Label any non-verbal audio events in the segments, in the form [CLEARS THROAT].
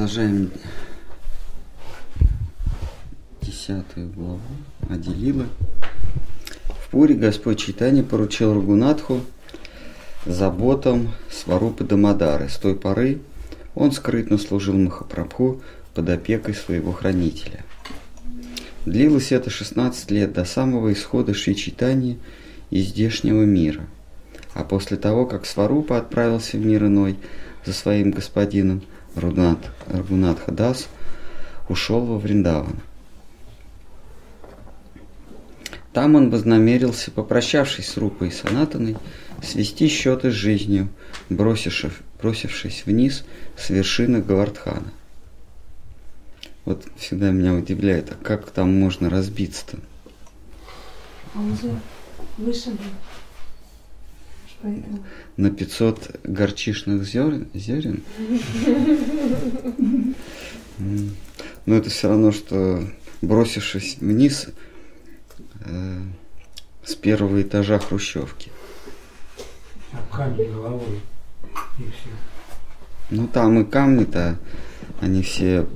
Продолжаем десятую главу Аделила. В Пуре Господь Читание поручил Рагунатху заботам Сварупы Дамадары. С той поры он скрытно служил Махапрабху под опекой своего хранителя. Длилось это 16 лет до самого исхода Шри Читания из здешнего мира. А после того, как Сварупа отправился в мир иной за своим господином, Рунат, Рагунатха Дас ушел во Вриндаван. Там он вознамерился, попрощавшись с Рупой и Санатаной, свести счеты с жизнью, бросившись, бросившись вниз с вершины Гавардхана. Вот всегда меня удивляет, а как там можно разбиться-то? А он же выше был. Поэтому. На 500 горчишных зерен? зерен? [LAUGHS] Но это все равно, что бросившись вниз э, с первого этажа хрущевки. об камень головой. И все. Ну там и камни-то, они все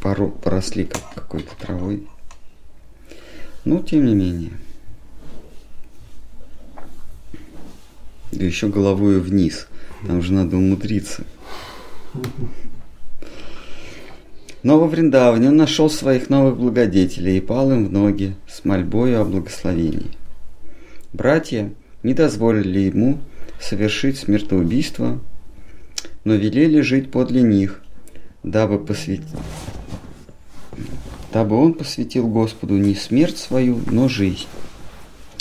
поро- поросли как какой-то травой. Ну, тем не менее. Да еще головой вниз. Там же надо умудриться. Но во Вриндаване он нашел своих новых благодетелей и пал им в ноги с мольбою о благословении. Братья не дозволили ему совершить смертоубийство, но велели жить подле них, дабы, посвят... дабы он посвятил Господу не смерть свою, но жизнь.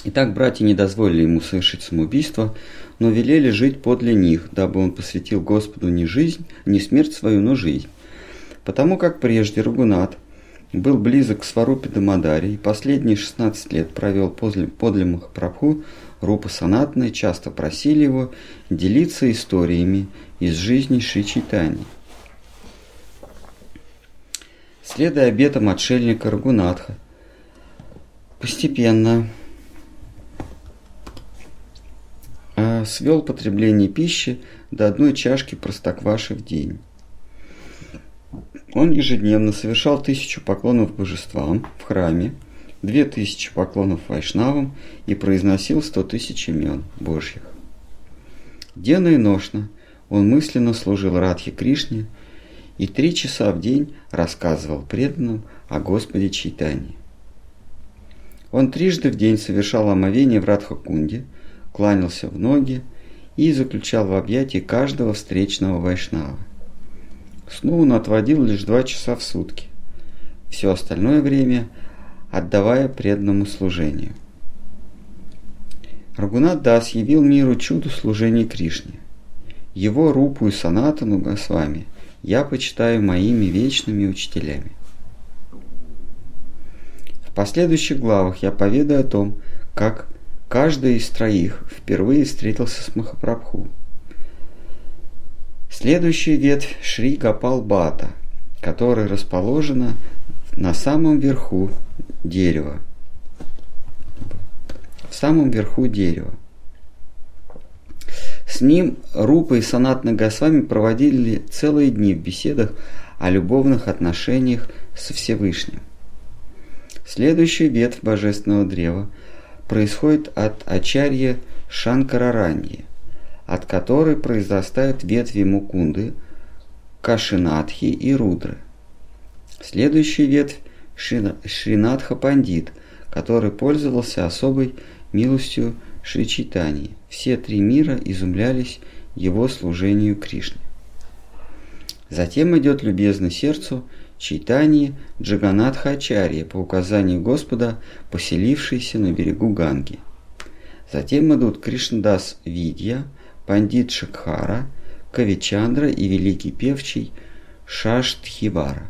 Итак, братья не дозволили ему совершить самоубийство, но велели жить подле них, дабы он посвятил Господу не жизнь, не смерть свою, но жизнь. Потому как прежде Рагунат был близок к Сварупе Дамадаре и последние 16 лет провел подле, подле Махапрабху, Рупа Санатны часто просили его делиться историями из жизни Шри Чайтани. Следуя обетам отшельника Рагунатха, постепенно а, свел потребление пищи до одной чашки простокваши в день. Он ежедневно совершал тысячу поклонов божествам в храме, две тысячи поклонов вайшнавам и произносил сто тысяч имен Божьих. Денно и ношно он мысленно служил Радхе Кришне и три часа в день рассказывал преданным о Господе Чайтании. Он трижды в день совершал омовение в Радхакунде, кланялся в ноги и заключал в объятии каждого встречного вайшнава. Сну он отводил лишь два часа в сутки. Все остальное время отдавая преданному служению. Рагунат Дас явил миру чудо служения Кришне. Его Рупу и Санатану Госвами я почитаю моими вечными учителями. В последующих главах я поведаю о том, как каждый из троих впервые встретился с Махапрабху. Следующая ветвь Шри Гапал Бата, которая расположена на самом верху дерева. В самом верху дерева. С ним Рупа и Санатна Госвами проводили целые дни в беседах о любовных отношениях со Всевышним. Следующая ветвь Божественного Древа происходит от Ачарья Шанкарараньи, от которой произрастают ветви Мукунды, Кашинатхи и Рудры. Следующая ветвь Шринатха Пандит, который пользовался особой милостью Шри Чайтани. Все три мира изумлялись его служению Кришне. Затем идет любезно сердцу Чайтани Джаганатха Ачарья по указанию Господа, поселившийся на берегу Ганги. Затем идут Кришнадас Видья, Пандит Шакхара, Кавичандра и великий певчий Шаштхивара.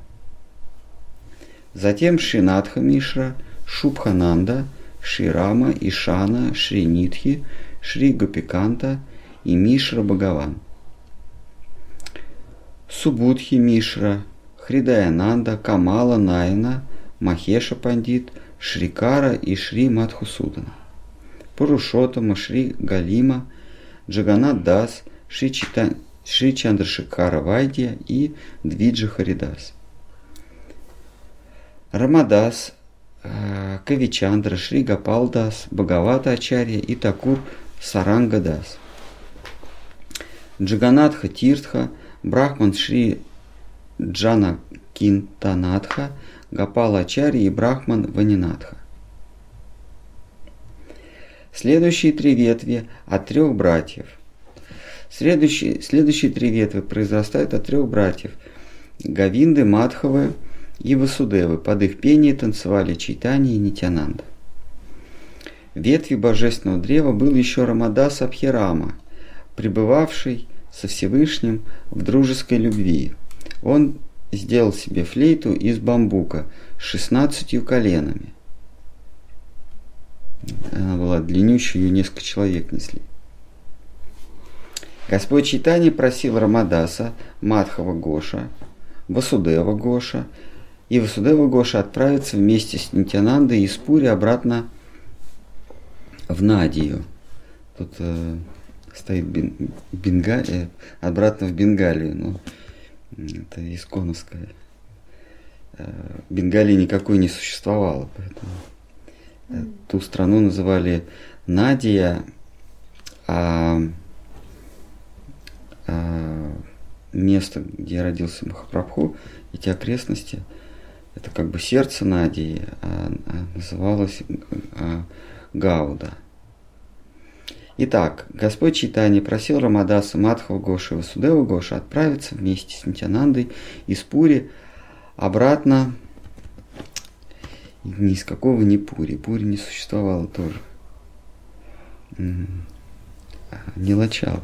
Затем Шинатха Мишра, Шубхананда, Ширама, Ишана, Шринитхи, Шри Гопиканта и Мишра Бхагаван. Субудхи Мишра, Хридаянанда, Камала Найна, Махеша Пандит, Шрикара и Шри Мадхусудана. Парушотама, Шри Галима, Джаганат Дас, Шри, Чита... Шри Чандрашикара Вайдья и Двиджа Харидас. Рамадас, э, Кавичандра, Шри Гапалдас, Бхагавата Ачарья и Такур Сарангадас. Джаганатха Тиртха, Брахман Шри Джана Кинтанатха, Гапала Ачарья и Брахман Ванинатха. Следующие три ветви от трех братьев. Следующие, следующие три ветви произрастают от трех братьев. Гавинды, Мадхавы и Васудевы. Под их пение танцевали Чайтани и Нитянанда. Ветви божественного древа был еще Рамадас Абхирама, пребывавший со Всевышним в дружеской любви. Он сделал себе флейту из бамбука с шестнадцатью коленами. Она была длиннющая, ее несколько человек несли. Господь Читани просил Рамадаса, Мадхава Гоша, Васудева Гоша и Васудева Гоша отправиться вместе с Нитянандой из Пури обратно в Надию. Тут э, стоит бен, Бенгалия, э, обратно в Бенгалию. Но это исконовская. Э, Бенгалии никакой не существовало, поэтому э, ту страну называли Надия, а, а место, где родился Махапрабху, эти окрестности, это как бы сердце Надии, а, а называлось а, Гауда. Итак, Господь Читани просил Рамадаса Мадхава Гоши и Васудева Гоша отправиться вместе с Нитянандой из Пури обратно ни из какого не Пури. Пури не существовало тоже. Не Лачала.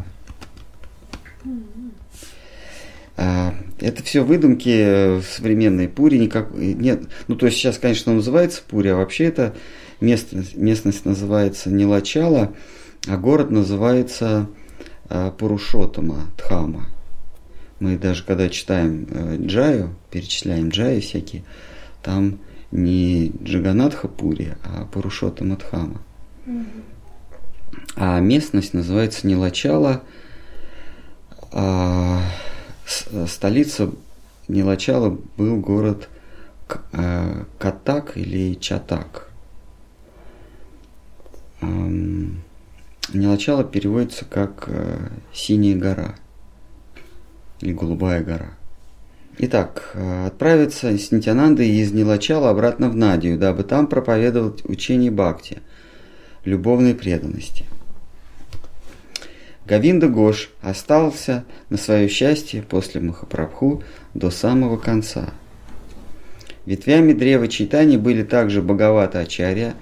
А, это все выдумки современной Пури. Никак, нет, ну то есть сейчас, конечно, называется Пури, а вообще это местность, местность называется не Лачала, а город называется э, Пурушотама, Дхама. Мы даже когда читаем э, Джаю, перечисляем Джаи всякие, там не Джаганатха Пури, а Пурушотама Дхама. А местность называется Нилачала, а столица Нилачала был город э, Катак или Чатак. Нилачала переводится как э, «синяя гора» или «голубая гора». Итак, э, отправиться с Нитянандой из Нилачала обратно в Надию, дабы там проповедовать учение Бхакти, любовной преданности. Гавинда Гош остался на свое счастье после Махапрабху до самого конца. Ветвями древа Чайтани были также Бхагавата Ачарья,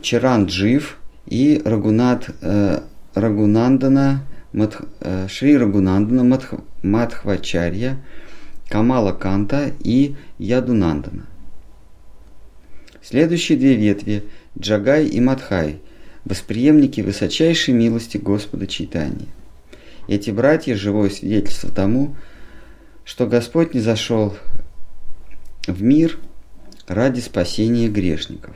Чаран Джив – и Рагунат, э, Рагунандана, э, Шри Рагунандана Мадх, Мадхвачарья, Камала Канта и Ядунандана. Следующие две ветви – Джагай и Мадхай – восприемники высочайшей милости Господа Чайтани. Эти братья – живое свидетельство тому, что Господь не зашел в мир ради спасения грешников.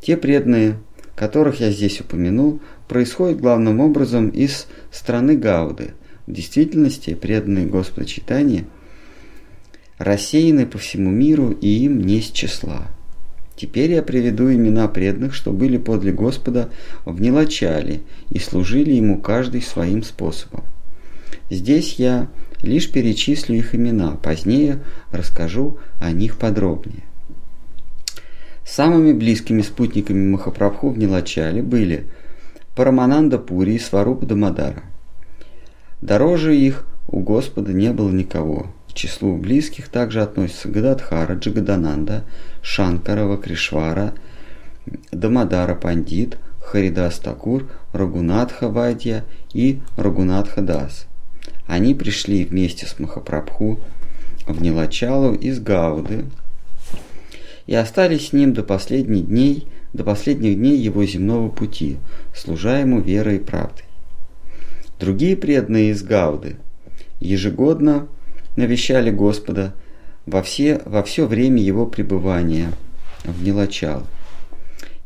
Те преданные – которых я здесь упомянул, происходит главным образом из страны Гауды. В действительности преданные Господа читания рассеяны по всему миру и им не с числа. Теперь я приведу имена преданных, что были подле Господа в Нелачале и служили Ему каждый своим способом. Здесь я лишь перечислю их имена, позднее расскажу о них подробнее. Самыми близкими спутниками Махапрабху в Нилачале были Парамананда Пури и Сварупа Дамадара. Дороже их у Господа не было никого. К числу близких также относятся Гададхара, Джагадананда, Шанкарова, Кришвара, Дамадара Пандит, Харидас Такур, Рагунатха Вайдья и Рагунатха Дас. Они пришли вместе с Махапрабху в Нилачалу из Гауды, и остались с ним до последних дней, до последних дней его земного пути, служа ему верой и правдой. Другие преданные из Гауды ежегодно навещали Господа во все, во все время его пребывания в Нелачал.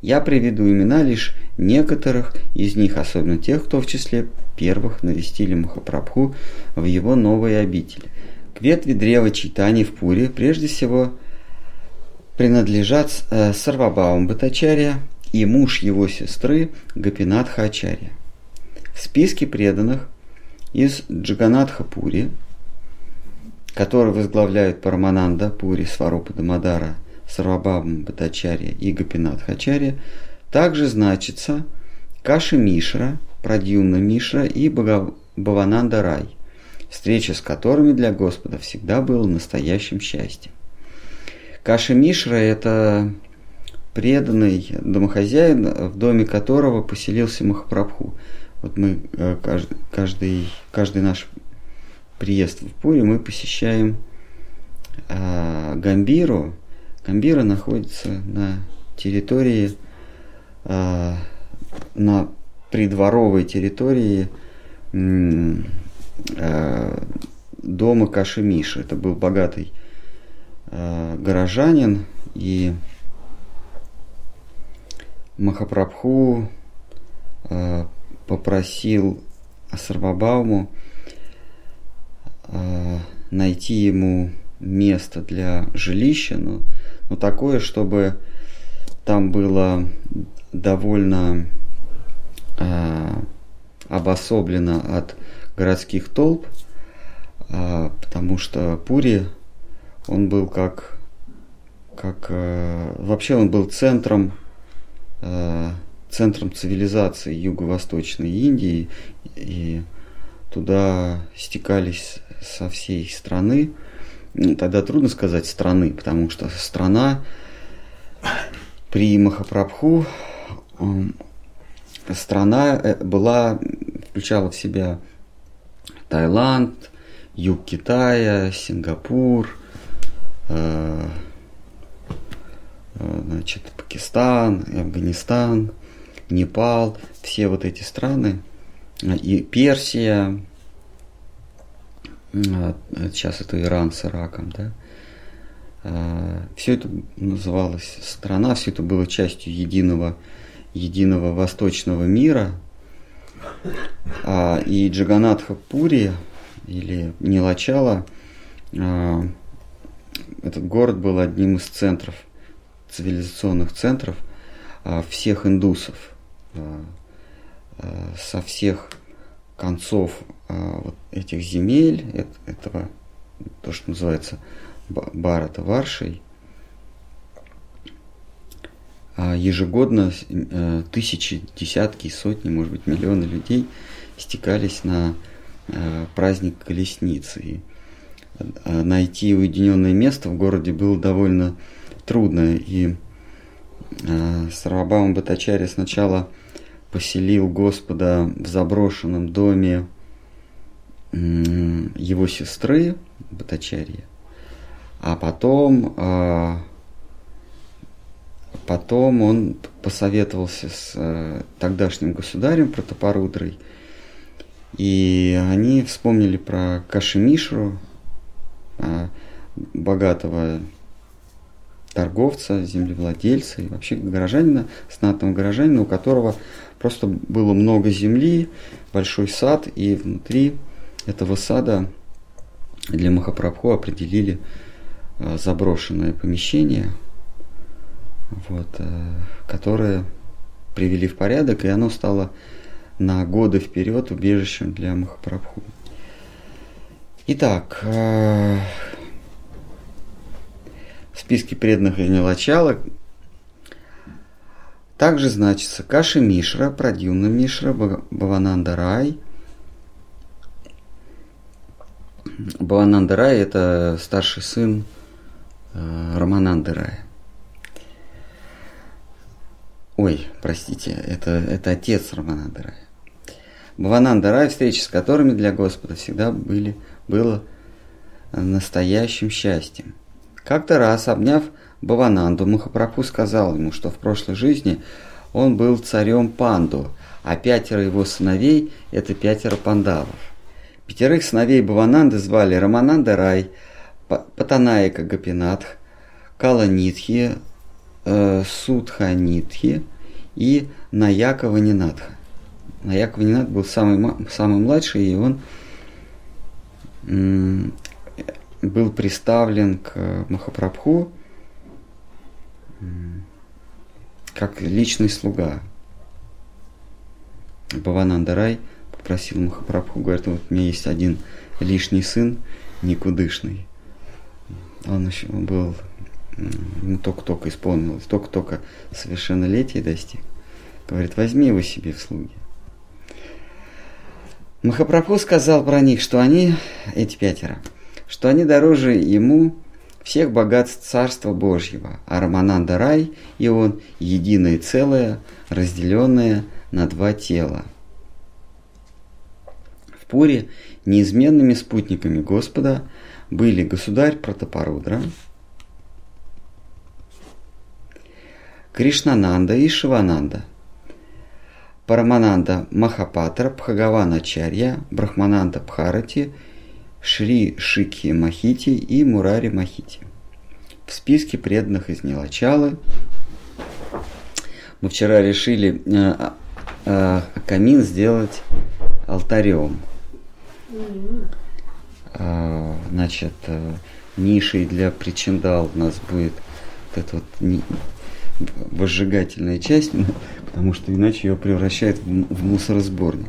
Я приведу имена лишь некоторых из них, особенно тех, кто в числе первых навестили Махапрабху в его новой обители. К ветви древа читаний в Пуре прежде всего принадлежат э, Сарвабаум Батачария и муж его сестры Гапинатха Ачария. В списке преданных из Джаганатха Пури, который возглавляют Парамананда Пури Сварупа Дамадара Сарвабхам Батачарья и Гапинат Хачарья, также значится Каши Мишра, Прадьюмна Мишра и Бхавананда Рай, встреча с которыми для Господа всегда была настоящим счастьем. Каши Мишра – это преданный домохозяин, в доме которого поселился Махапрабху. Вот мы э, каждый, каждый, каждый наш приезд в Пури мы посещаем э, Гамбиру, Камбира находится на территории, э, на придворовой территории э, дома Кашемиши. Это был богатый э, горожанин, и Махапрабху э, попросил Асарбабауму э, найти ему место для жилища, но но такое, чтобы там было довольно э, обособлено от городских толп, э, потому что Пури, он был как, как э, вообще он был центром, э, центром цивилизации Юго-Восточной Индии, и туда стекались со всей страны. Ну, тогда трудно сказать страны, потому что страна при Махапрабху страна э, была, включала в себя Таиланд, юг Китая, Сингапур, значит, Пакистан, Афганистан, Непал, все вот эти страны, и Персия, а, сейчас это Иран с Ираком, да, все это называлось страна, все это было частью единого, единого восточного мира. А, и Джаганатха Пури или Нилачала, этот город был одним из центров, цивилизационных центров всех индусов, со всех концов а, вот этих земель, этого, то, что называется Барата Варшей, а ежегодно э, тысячи, десятки, сотни, может быть, миллионы людей стекались на э, праздник колесницы. И найти уединенное место в городе было довольно трудно. И Сарвабаум Батачари сначала поселил Господа в заброшенном доме его сестры Батачарья, а потом, а, потом он посоветовался с э, тогдашним государем Протопорудрой, и они вспомнили про Кашемишру, богатого торговца, землевладельца и вообще горожанина, знатного горожанина, у которого просто было много земли, большой сад, и внутри этого сада для Махапрабху определили э, заброшенное помещение, вот, э, которое привели в порядок, и оно стало на годы вперед убежищем для Махапрабху. Итак, э, в списке преданных и Нилачала также значится Каши Мишра, Прадьюмна Мишра, Бавананда Рай. Бавананда Рай – это старший сын э, Рая. Ой, простите, это, это отец Рамананды Рая. Бавананда Рай, встречи с которыми для Господа всегда были, было настоящим счастьем – как-то раз, обняв Бавананду, Махапрабху сказал ему, что в прошлой жизни он был царем Панду, а пятеро его сыновей – это пятеро пандавов. Пятерых сыновей Бавананды звали Рамананда Рай, Патанаика Гапинатх, Каланитхи, э, Судханитхи и Наяка Ванинатха. Наяка Ванинат был самый, самый младший, и он был представлен к Махапрабху как личный слуга. Баванандарай попросил Махапрабху, говорит, вот у меня есть один лишний сын, никудышный. Он еще был, ему только-только исполнилось, только-только совершеннолетие достиг. Говорит, возьми его себе в слуги. Махапрабху сказал про них, что они, эти пятеро, что они дороже ему всех богатств Царства Божьего, а Рамананда Рай и он единое целое, разделенное на два тела. В Пуре неизменными спутниками Господа были государь Протопарудра, Кришнананда и Шивананда, Парамананда Махапатра, Бхагавана Чарья, Брахмананда Бхарати – Шри Шики Махити и Мурари Махити. В списке преданных из Нилачалы мы вчера решили э, э, камин сделать алтарем. Э, значит, э, нишей для причиндал у нас будет вот эта вот не, возжигательная часть, потому что иначе ее превращает в, в мусоросборник.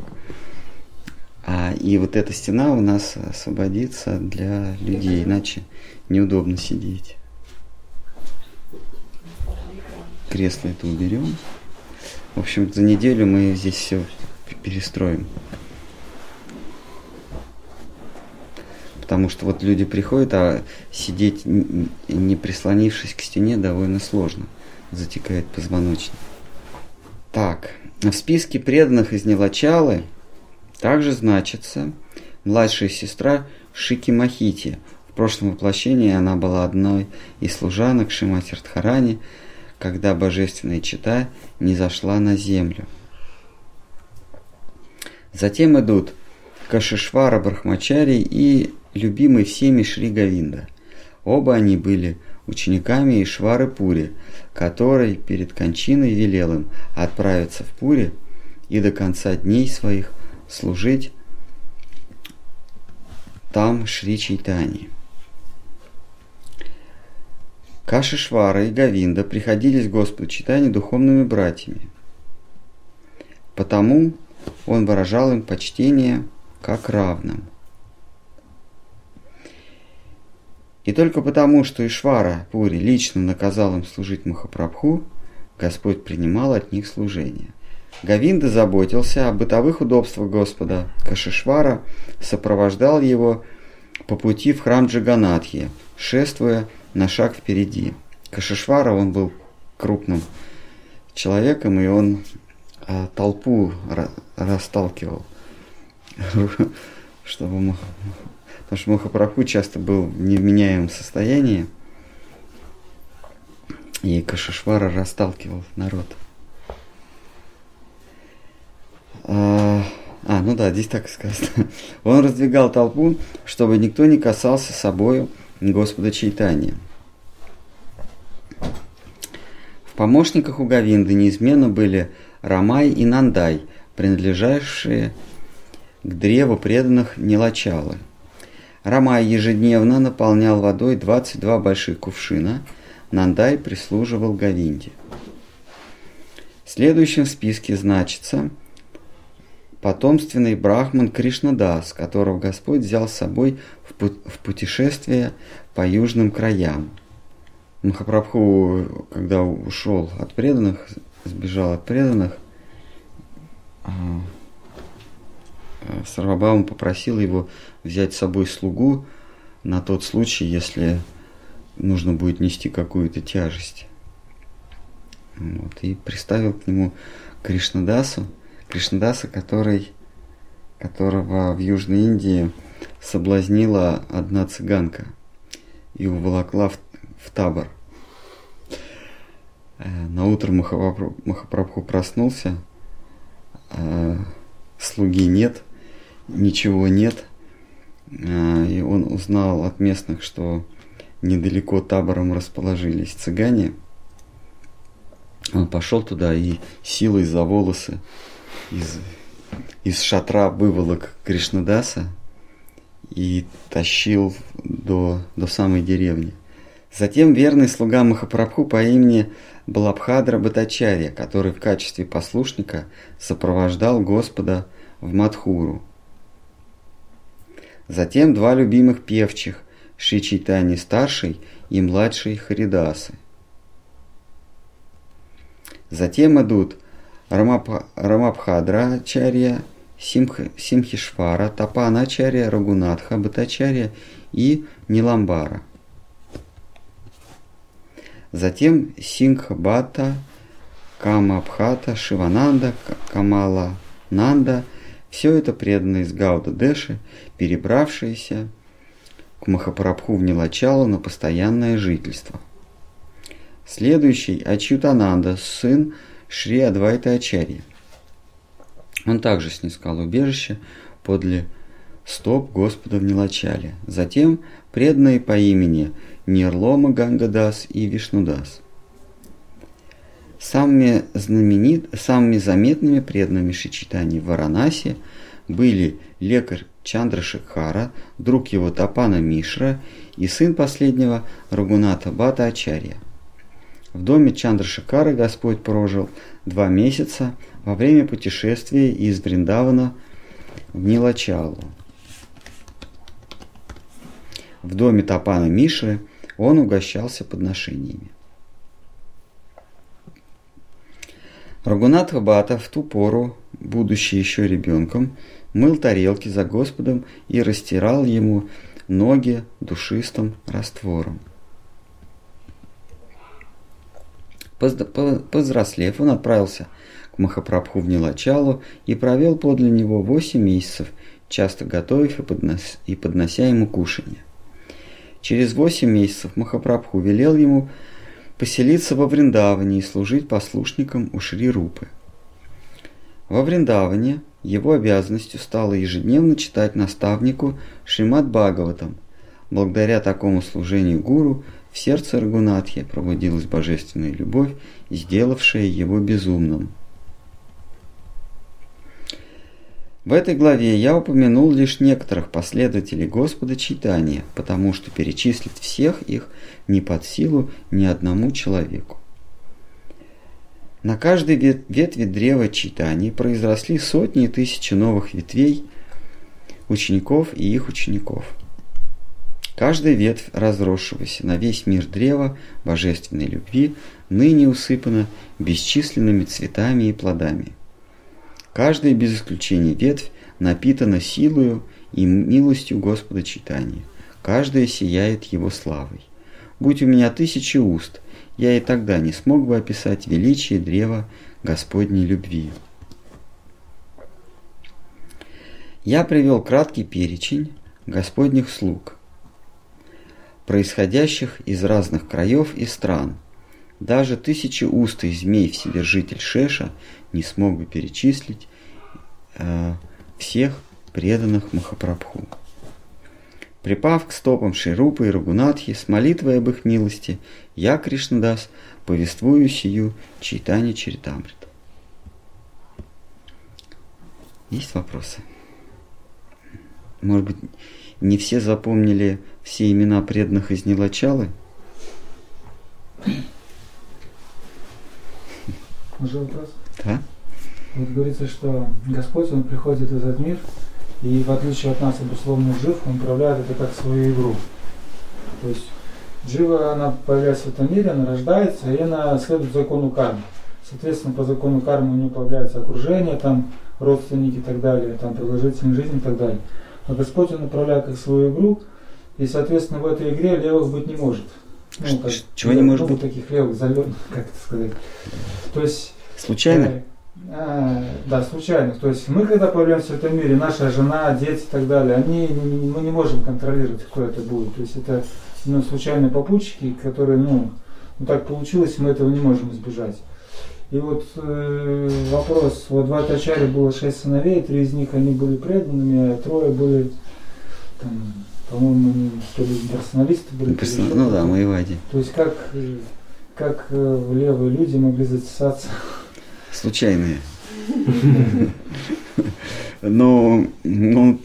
А, и вот эта стена у нас освободится для людей, иначе неудобно сидеть. Кресло это уберем. В общем, за неделю мы здесь все перестроим. Потому что вот люди приходят, а сидеть не прислонившись к стене довольно сложно. Затекает позвоночник. Так, в списке преданных из Нелачалы – также значится младшая сестра Шики Махити. В прошлом воплощении она была одной из служанок Шимати Радхарани, когда божественная чита не зашла на землю. Затем идут Кашишвара Брахмачари и любимый всеми Шри Гавинда. Оба они были учениками Ишвары Пури, который перед кончиной велел им отправиться в Пури и до конца дней своих служить там Шри Чайтани. Кашишвара и Гавинда приходились Господу Читани духовными братьями. Потому он выражал им почтение как равным. И только потому, что Ишвара Пури лично наказал им служить Махапрабху, Господь принимал от них служение. Гавинда заботился о бытовых удобствах Господа. Кашишвара сопровождал его по пути в храм Джаганатхи, шествуя на шаг впереди. Кашишвара, он был крупным человеком, и он а, толпу расталкивал, [LAUGHS] чтобы потому что Махапрабху часто был в невменяемом состоянии, и Кашишвара расталкивал народ. А, а, ну да, здесь так и сказано. [LAUGHS] Он раздвигал толпу, чтобы никто не касался собою Господа Чайтания. В помощниках у Гавинды неизменно были Рамай и Нандай, принадлежавшие к древу преданных Нелачалы. Рамай ежедневно наполнял водой 22 больших кувшина, Нандай прислуживал Гавинде. Следующим в списке значится – потомственный брахман Кришнадас, которого Господь взял с собой в путешествие по южным краям. Махапрабху, когда ушел от преданных, сбежал от преданных, а, а, Сарвабаум попросил его взять с собой слугу на тот случай, если нужно будет нести какую-то тяжесть. Вот, и приставил к нему Кришнадасу, Кришнадаса, который, которого в Южной Индии соблазнила одна цыганка и уволокла в, в табор. Э, на утро Махапрабху, проснулся, а слуги нет, ничего нет, и он узнал от местных, что недалеко табором расположились цыгане. Он пошел туда и силой за волосы из, из шатра выволок Кришнадаса и тащил до, до самой деревни. Затем верный слуга Махапрабху по имени Балабхадра Батачарья, который в качестве послушника сопровождал Господа в Мадхуру. Затем два любимых певчих Ши Чайтани старший и младший Харидасы. Затем идут Рамабхадра Ачарья, Симх, Симхишвара, Тапана Ачарья, Рагунатха Батачарья и Ниламбара. Затем Сингхабата, Камабхата, Шивананда, Камала Нанда – все это преданные из Гауда Дэши, перебравшиеся к Махапрабху в Нилачалу на постоянное жительство. Следующий – Ачютананда, сын Шри Адвайта Ачарьи. Он также снискал убежище подле стоп Господа в Нилачале. Затем преданные по имени Нирлома Гангадас и Вишнудас. Самыми, знаменит, самыми заметными преданными Шичитани в Варанаси были лекарь Чандра Шикхара, друг его Тапана Мишра и сын последнего Рагуната Бата Ачарья. В доме Чандра Шикара Господь прожил два месяца во время путешествия из Вриндавана в Нилачалу. В доме Тапана Мишры он угощался подношениями. Рагунат Бата в ту пору, будучи еще ребенком, мыл тарелки за Господом и растирал ему ноги душистым раствором. Повзрослев, он отправился к Махапрабху в Нилачалу и провел подле него восемь месяцев, часто готовив и, поднос, и поднося ему кушанье. Через восемь месяцев Махапрабху велел ему поселиться во Вриндаване и служить послушником у Шри Рупы. Во Вриндаване его обязанностью стало ежедневно читать наставнику Шримад Бхагаватам. Благодаря такому служению гуру в сердце Рагунатхи пробудилась божественная любовь, сделавшая его безумным. В этой главе я упомянул лишь некоторых последователей Господа Читания, потому что перечислить всех их не под силу ни одному человеку. На каждой ветви древа читаний произросли сотни и тысячи новых ветвей учеников и их учеников. Каждая ветвь разросшегося на весь мир древа божественной любви ныне усыпана бесчисленными цветами и плодами. Каждая без исключения ветвь напитана силою и милостью Господа читания. Каждая сияет Его славой. Будь у меня тысячи уст, я и тогда не смог бы описать величие древа Господней любви. Я привел краткий перечень Господних слуг, происходящих из разных краев и стран. Даже тысячеустый змей Вседержитель Шеша не смог бы перечислить э, всех преданных Махапрабху. Припав к стопам Ширупы и Рагунатхи с молитвой об их милости, я, Кришнадас, повествую сию читание Чаритамрит. Есть вопросы? Может быть, не все запомнили все имена преданных из Нилачалы? Можно вопрос? Да. Вот говорится, что Господь, Он приходит в этот мир, и в отличие от нас, обусловленных жив, Он управляет это как свою игру. То есть Джива, она появляется в этом мире, она рождается, и она следует закону кармы. Соответственно, по закону кармы у нее появляется окружение, там родственники и так далее, там продолжительность жизни и так далее. А Господь Он управляет как свою игру, и, соответственно, в этой игре левых быть не может. Ну, как, Чего не может быть? таких левых залетных, [LAUGHS] как это сказать. То есть... Случайно? Э, а, да, случайных. То есть мы, когда появляемся в этом мире, наша жена, дети и так далее, они, мы не можем контролировать, кто это будет. То есть это ну, случайные попутчики, которые, ну, ну так получилось, мы этого не можем избежать. И вот э, вопрос, вот в Атачаре было шесть сыновей, три из них они были преданными, а трое были, там, по-моему, они то ли персоналисты были. Персон... Ну да, мы и Вади. То есть как, э, как э, левые люди могли затесаться? Случайные. [LAUGHS] Но, ну,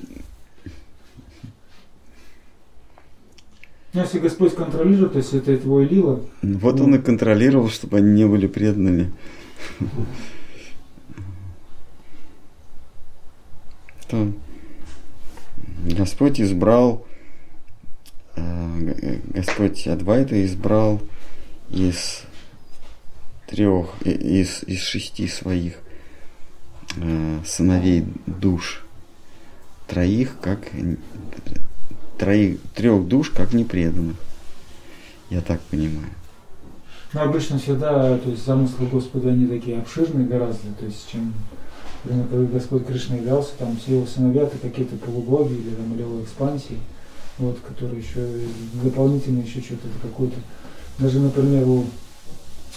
Ну, если Господь контролирует, то есть это твой лила, вот он и контролировал, чтобы они не были преданными. [LAUGHS] Господь избрал, Господь Адвайта избрал из трех, из, из шести своих э, сыновей душ троих как троих, трех душ как непреданных. Я так понимаю. Но обычно всегда, то есть замыслы Господа, они такие обширные гораздо, то есть чем, например, когда Господь Кришна являлся, там все его сыновья это какие-то полубоги или там левой экспансии, вот, которые еще дополнительно еще что-то какой-то. Даже, например, у,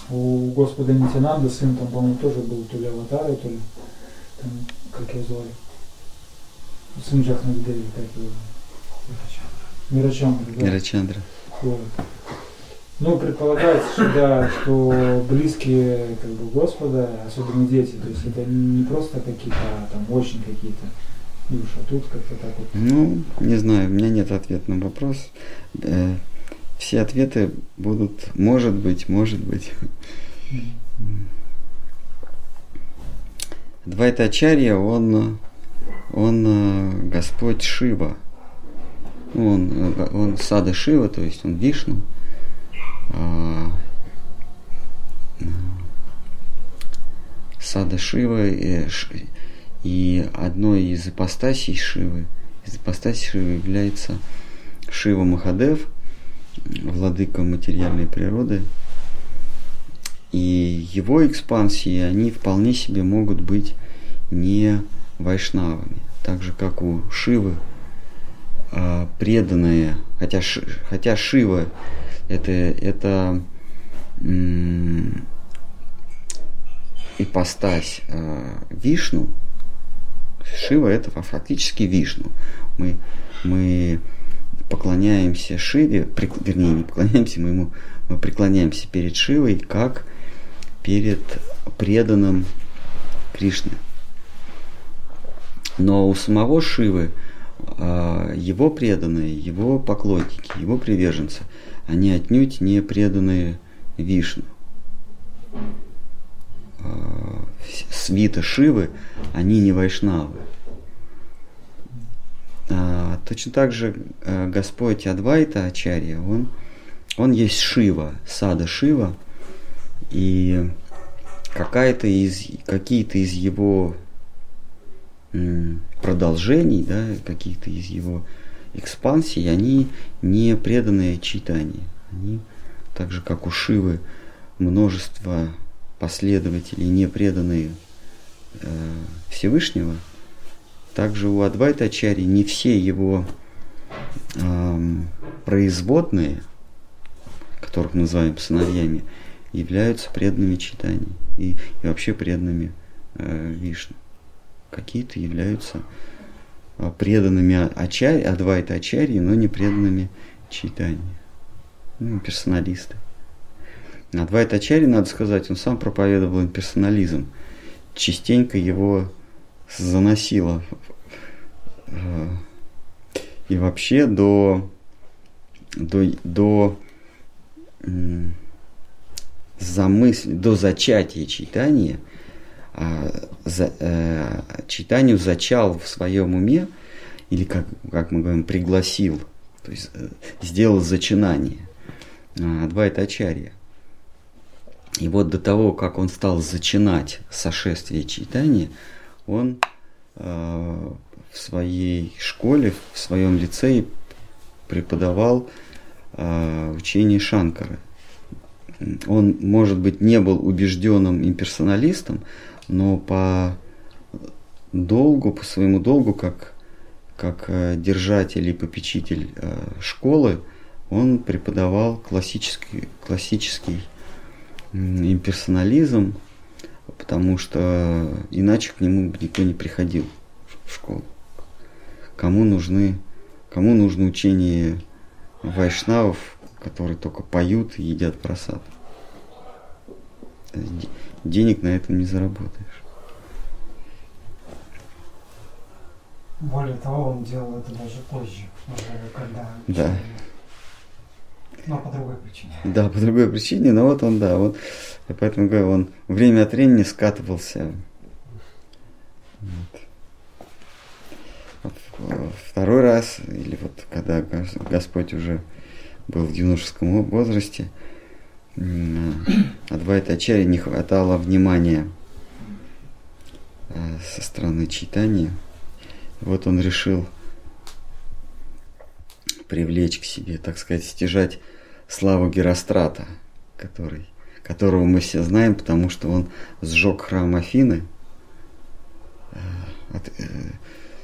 у Господа Нитянанда сын там, по-моему, тоже был то ли аватар, то ли там, как его звали, сын Джахнагдеви, как его, Мирачандра, да. Мирачандра. Вот. Ну, предполагается, что, да, что близкие как бы, Господа, особенно дети, то есть это не просто какие-то а, там очень какие-то души, а тут как-то так вот. Ну, не знаю, у меня нет ответа на вопрос. Э, Все ответы будут, может быть, может быть. Двайтачарья, он, он э, Господь Шива. Ну, Он, э, он Сада Шива, то есть он Вишну. А, Сада Шива и, и одной из ипостасей Шивы, из ипостасей Шивы является Шива Махадев, владыка материальной природы. И его экспансии, они вполне себе могут быть не вайшнавами. Так же, как у Шивы а, преданные, хотя, хотя Шива это, это м, ипостась а, Вишну, Шива это фа- фактически Вишну. Мы, мы поклоняемся Шиве, вернее, не поклоняемся, мы ему мы преклоняемся перед Шивой, как перед преданным Кришны. Но у самого Шивы а, его преданные, его поклонники, его приверженцы, они отнюдь не преданные Вишну. А, с- Свита Шивы, они не вайшнавы. А, точно так же э, Господь Адвайта Ачарья, он, он есть Шива, Сада Шива, и какая-то из, какие-то из его продолжений, да, какие-то из его экспансий, они не преданные читания. Они, так же как у Шивы, множество последователей, не преданные э, Всевышнего, также у Адвайта Ачари не все его эм, производные, которых мы называем сыновьями, являются преданными читаний и, и вообще преданными э, Вишну. Какие-то являются э, преданными Ачари, Адвайта Ачарьи, но не преданными читанию. Ну, персоналисты. Адвайта Ачари, надо сказать, он сам проповедовал имперсонализм. Частенько его заносило. Э, И вообще до, до, до м, замысль, до зачатия читания, а, за, э, читанию зачал в своем уме, или как, как мы говорим, пригласил, то есть э, сделал зачинание а, Адвайта Ачарья. И вот до того, как он стал зачинать сошествие читания, он э, в своей школе, в своем лицее преподавал э, учение Шанкары. Он, может быть, не был убежденным имперсоналистом, но по долгу, по своему долгу, как, как э, держатель и попечитель э, школы, он преподавал классический, классический имперсонализм, потому что иначе к нему бы никто не приходил в школу. Кому нужны, кому нужно учение вайшнавов, которые только поют и едят просад. де- денег на этом не заработаешь. Более того, он делал это даже позже, уже когда... Да. Но по другой причине. Да, по другой причине, но вот он, да, вот, я поэтому говорю, он время от времени скатывался. Вот. Вот, Второй раз, или вот когда Гос- Господь уже был в юношеском возрасте, Адвайта Ачаре не хватало внимания э, со стороны читания. Вот он решил привлечь к себе, так сказать, стяжать славу Герострата, который, которого мы все знаем, потому что он сжег храм Афины, э, от- э,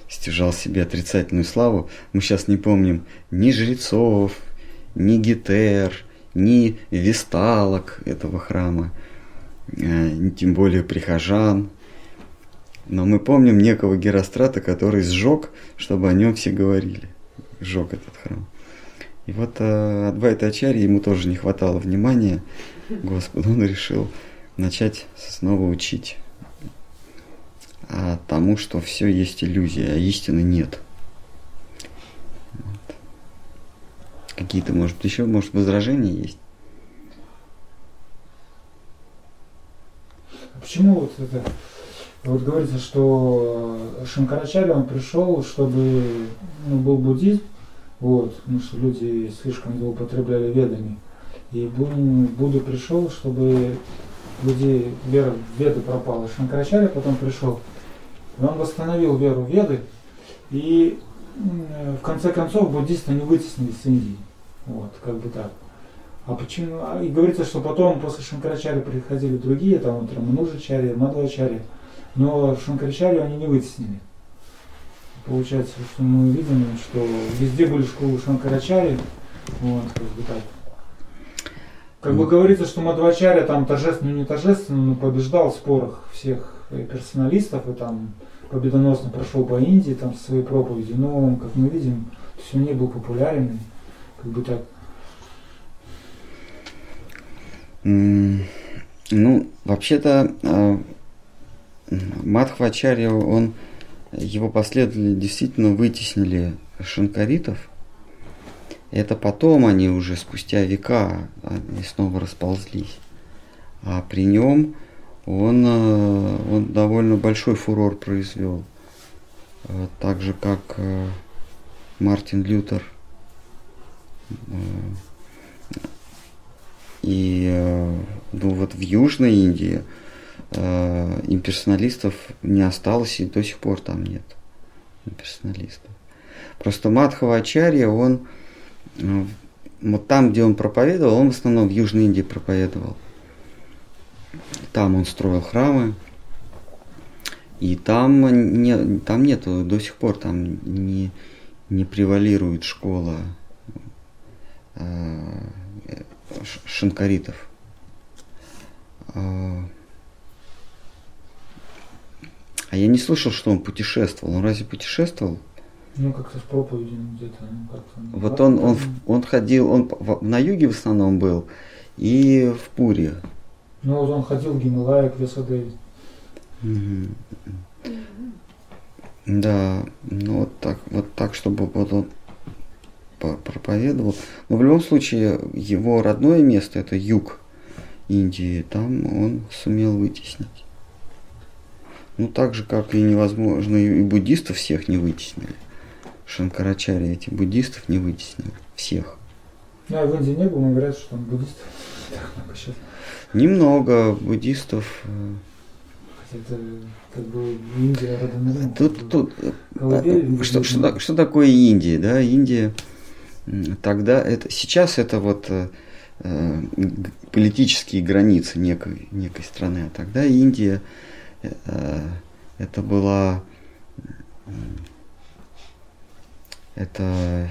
стяжал себе отрицательную славу. Мы сейчас не помним ни жрецов, ни гетер, ни весталок этого храма, э, тем более прихожан. Но мы помним некого Герострата, который сжег, чтобы о нем все говорили. Сжег этот храм. И вот э, Адвайта Ачарьи ему тоже не хватало внимания Господу. Он решил начать снова учить а тому, что все есть иллюзия, а истины нет. Вот. Какие-то, может, еще, может, возражения есть? Почему вот это? Вот говорится, что Шанкарачарья он пришел, чтобы ну, был буддизм, вот, потому что люди слишком злоупотребляли ведами. И Бу- Будда пришел, чтобы людей вера в веды пропала. Шанкарачарья потом пришел, и он восстановил веру в веды, и в конце концов буддисты не вытеснили с Индии. Вот, как бы так. А почему? а, И говорится, что потом после Шанкарачари приходили другие, там вот Рамануджачари, Мадхвачари, но Шанкарачарию они не вытеснили. Получается, что мы видим, что везде были школы Шанкарачари, вот, как бы так. Как бы говорится, что Мадхвачаря там торжественно, не торжественно, но побеждал в спорах всех персоналистов и там победоносно прошел по Индии там со своей проповедью, но, как мы видим, он не был популярен, как бы так. Ну, вообще-то э, Мадхвачарья, он, его последователи действительно вытеснили шанкаритов. Это потом они уже спустя века они снова расползлись. А при нем он, э, он довольно большой фурор произвел. Э, Так же, как э, Мартин Лютер. И ну, вот в Южной Индии э, имперсоналистов не осталось и до сих пор там нет имперсоналистов. Просто Мадхава Ачарья, он э, вот там, где он проповедовал, он в основном в Южной Индии проповедовал. Там он строил храмы, и там, не, там нету, до сих пор там не, не превалирует школа э, шанкаритов. А а я не слышал, что он путешествовал. Он разве путешествовал? Ну, как-то с проповедью где-то. Ну, Вот он, он, он ходил, он на юге в основном был и в Пуре. Ну, вот он ходил в Гималайя к Весадеве. Мгм. Да, ну вот так, вот так, чтобы вот он по- проповедовал. Но в любом случае его родное место это юг Индии, там он сумел вытеснить. Ну так же, как и невозможно, и буддистов всех не вытеснили. Шанкарачари эти буддистов не вытеснили. Всех. Ну, я в Индии не был, но говорят, что там буддистов так много сейчас. Немного буддистов. э, Хотя это как бы Индия родом Тут, тут э, Колыбель, что, видно. что, так- что такое Индия, да? Индия тогда это сейчас это вот э, э, политические границы некой, некой страны, а тогда Индия э, э, это была м, это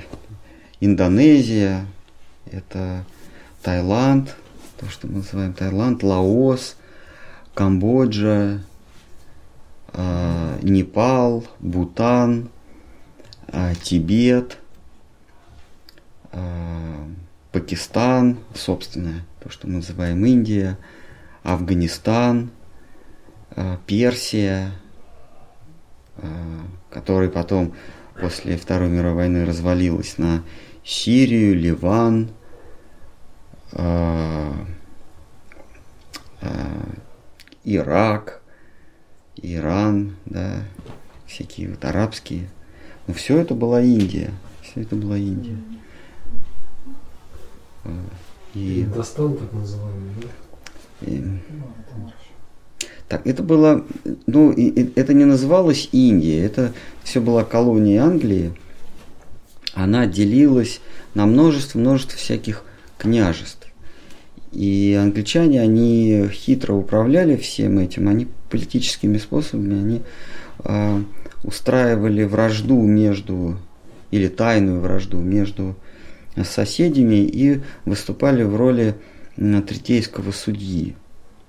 Индонезия, это Таиланд, то, что мы называем Таиланд, Лаос, Камбоджа, а, Непал, Бутан, а, Тибет, а, Пакистан, собственно, то, что мы называем Индия, Афганистан, э, Персия, э, который потом после Второй мировой войны развалилась на Сирию, Ливан, э, Ирак, Иран, да, всякие вот арабские. Но все это была Индия. Все это была Индия. И достал так называемый, да? И, так, это было, ну, это не называлось Индия, это все была колония Англии. Она делилась на множество, множество всяких княжеств. И англичане, они хитро управляли всем этим, они политическими способами, они э, устраивали вражду между, или тайную вражду между соседями и выступали в роли третейского судьи,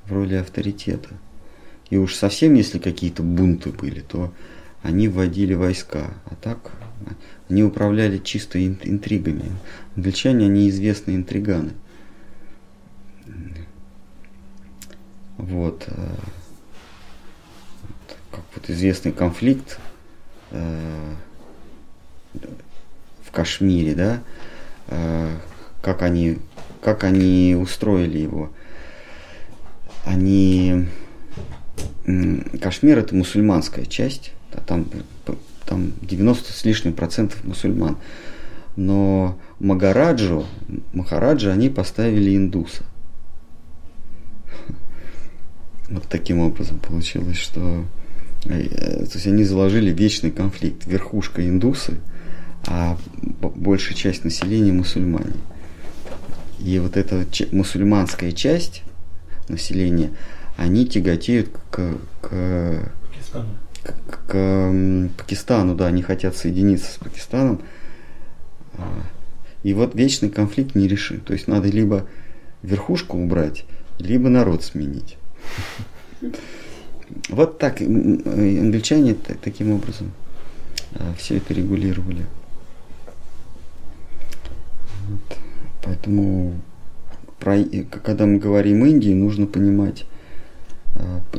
в роли авторитета. И уж совсем, если какие-то бунты были, то они вводили войска. А так они управляли чисто интригами. Англичане, они известные интриганы. Вот. Э, как вот известный конфликт э, в Кашмире, да, э, как они, как они устроили его. Они Кашмир это мусульманская часть, там, там 90 с лишним процентов мусульман. Но Магараджу, Махараджа они поставили индуса. [LAUGHS] Вот таким образом получилось, что э, то есть они заложили вечный конфликт. Верхушка индусы, а большая часть населения мусульмане. И вот эта мусульманская часть населения, они тяготеют к, к, к, к Пакистану, да, они хотят соединиться с Пакистаном. А, и вот вечный конфликт не решен. То есть надо либо верхушку убрать, либо народ сменить. [LAUGHS] Вот так англичане таким образом а, все это регулировали. Вот. Поэтому про, когда мы говорим Индии, нужно понимать,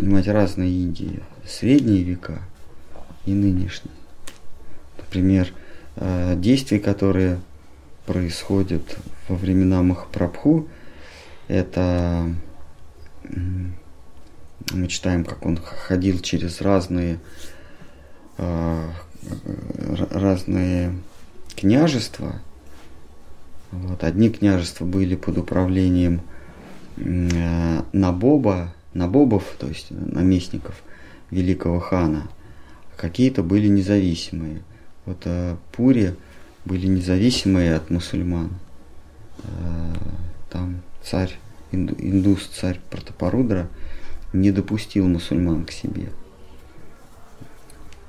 понимать разные Индии. Средние века и нынешние. Например, э, действия, которые происходят во времена Махапрабху, это мы читаем, как он ходил через разные э, разные княжества, вот, одни княжества были под управлением э, Набоба, Набобов, то есть наместников великого хана, какие-то были независимые. Вот э, Пури были независимые от мусульман. Э, там царь, инду, индус, царь Пратапарудра не допустил мусульман к себе.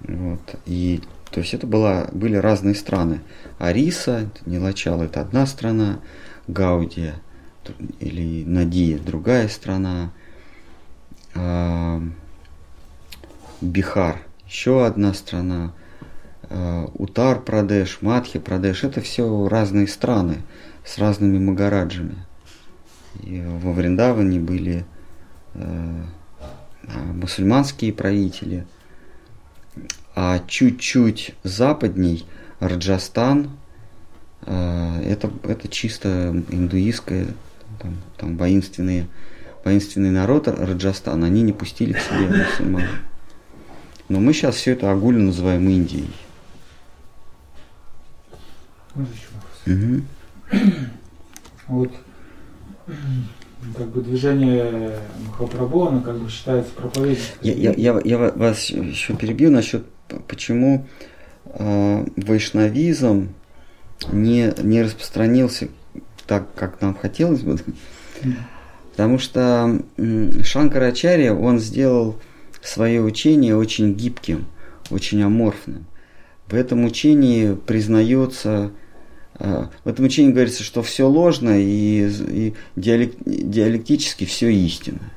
Вот. И то есть это была, были разные страны. Ариса, Нилачал это одна страна, Гаудия или Надия другая страна, Бихар. Еще одна страна, а, Утар Прадеш, Мадхи Прадеш, это все разные страны с разными магараджами. И во Вриндаване были э, мусульманские правители – а чуть-чуть западней Раджастан, э, это, это чисто индуистское, там, там воинственные, воинственный народ Раджастан, они не пустили к себе мусульман. Но мы сейчас все это огульно называем Индией. Угу. Вот как бы движение Махапрабху, оно как бы считается проповедником. Я, я, я, я вас еще перебью насчет, почему э, вайшнавизм не, не распространился так, как нам хотелось бы. Потому что Шанкарачарья, он сделал свое учение очень гибким, очень аморфным. В этом учении признается а, в этом учении говорится, что все ложно и, и диалект, диалектически все истинно.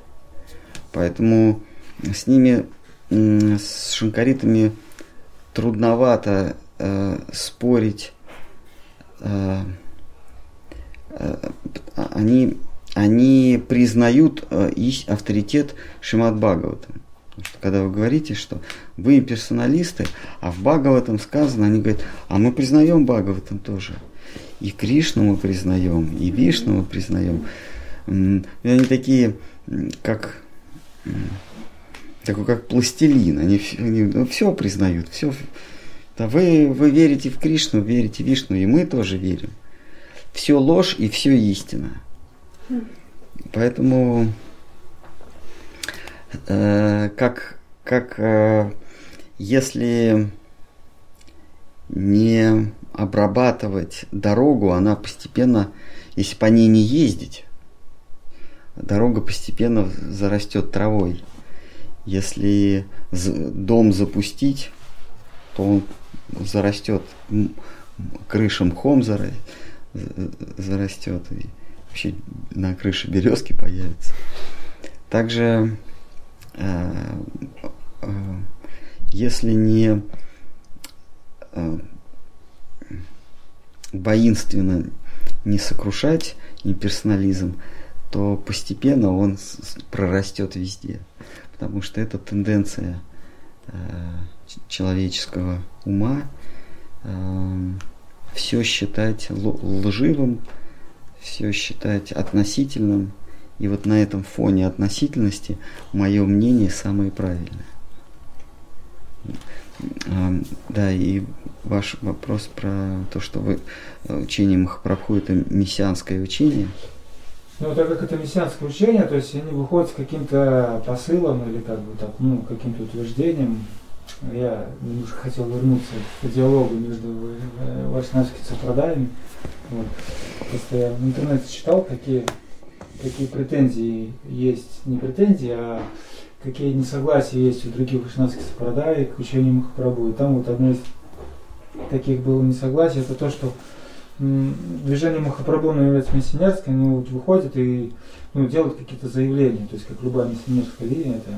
Поэтому с ними, с шанкаритами трудновато э, спорить. Э, э, они, они признают э, авторитет Шимат Бхагавата. когда вы говорите, что вы персоналисты, а в Бхагаватам сказано, они говорят, а мы признаем Бхагаватам тоже. И Кришну мы признаем, и Вишну мы признаем. И они такие, как, такой, как пластилин. Они, они ну, все признают, все. Да вы, вы верите в Кришну, верите в Вишну, и мы тоже верим. Все ложь и все истина. Поэтому э, как, как э, если не обрабатывать дорогу, она постепенно, если по ней не ездить, дорога постепенно зарастет травой. Если дом запустить, то он зарастет, крыша мхом зарастет, вообще на крыше березки появится. Также, э, э, если не э, воинственно не сокрушать имперсонализм, то постепенно он прорастет везде. Потому что это тенденция э, человеческого ума э, все считать лживым, все считать относительным. И вот на этом фоне относительности мое мнение самое правильное. Да, и ваш вопрос про то, что вы э, учение Махапрабху это мессианское учение. Ну, так как это мессианское учение, то есть они выходят с каким-то посылом или как бы так, ну, каким-то утверждением. Я немножко хотел вернуться к диалогу между э, вайшнавскими сопрадаями. Вот. Просто я в интернете читал, какие, какие претензии есть, не претензии, а какие несогласия есть у других вайшнавских сопрадай к учению Махапрабху. И там вот одно из таких было несогласий, это то, что движение Махапрабху является миссионерское, оно вот выходит и ну, делает какие-то заявления, то есть как любая миссионерская линия, это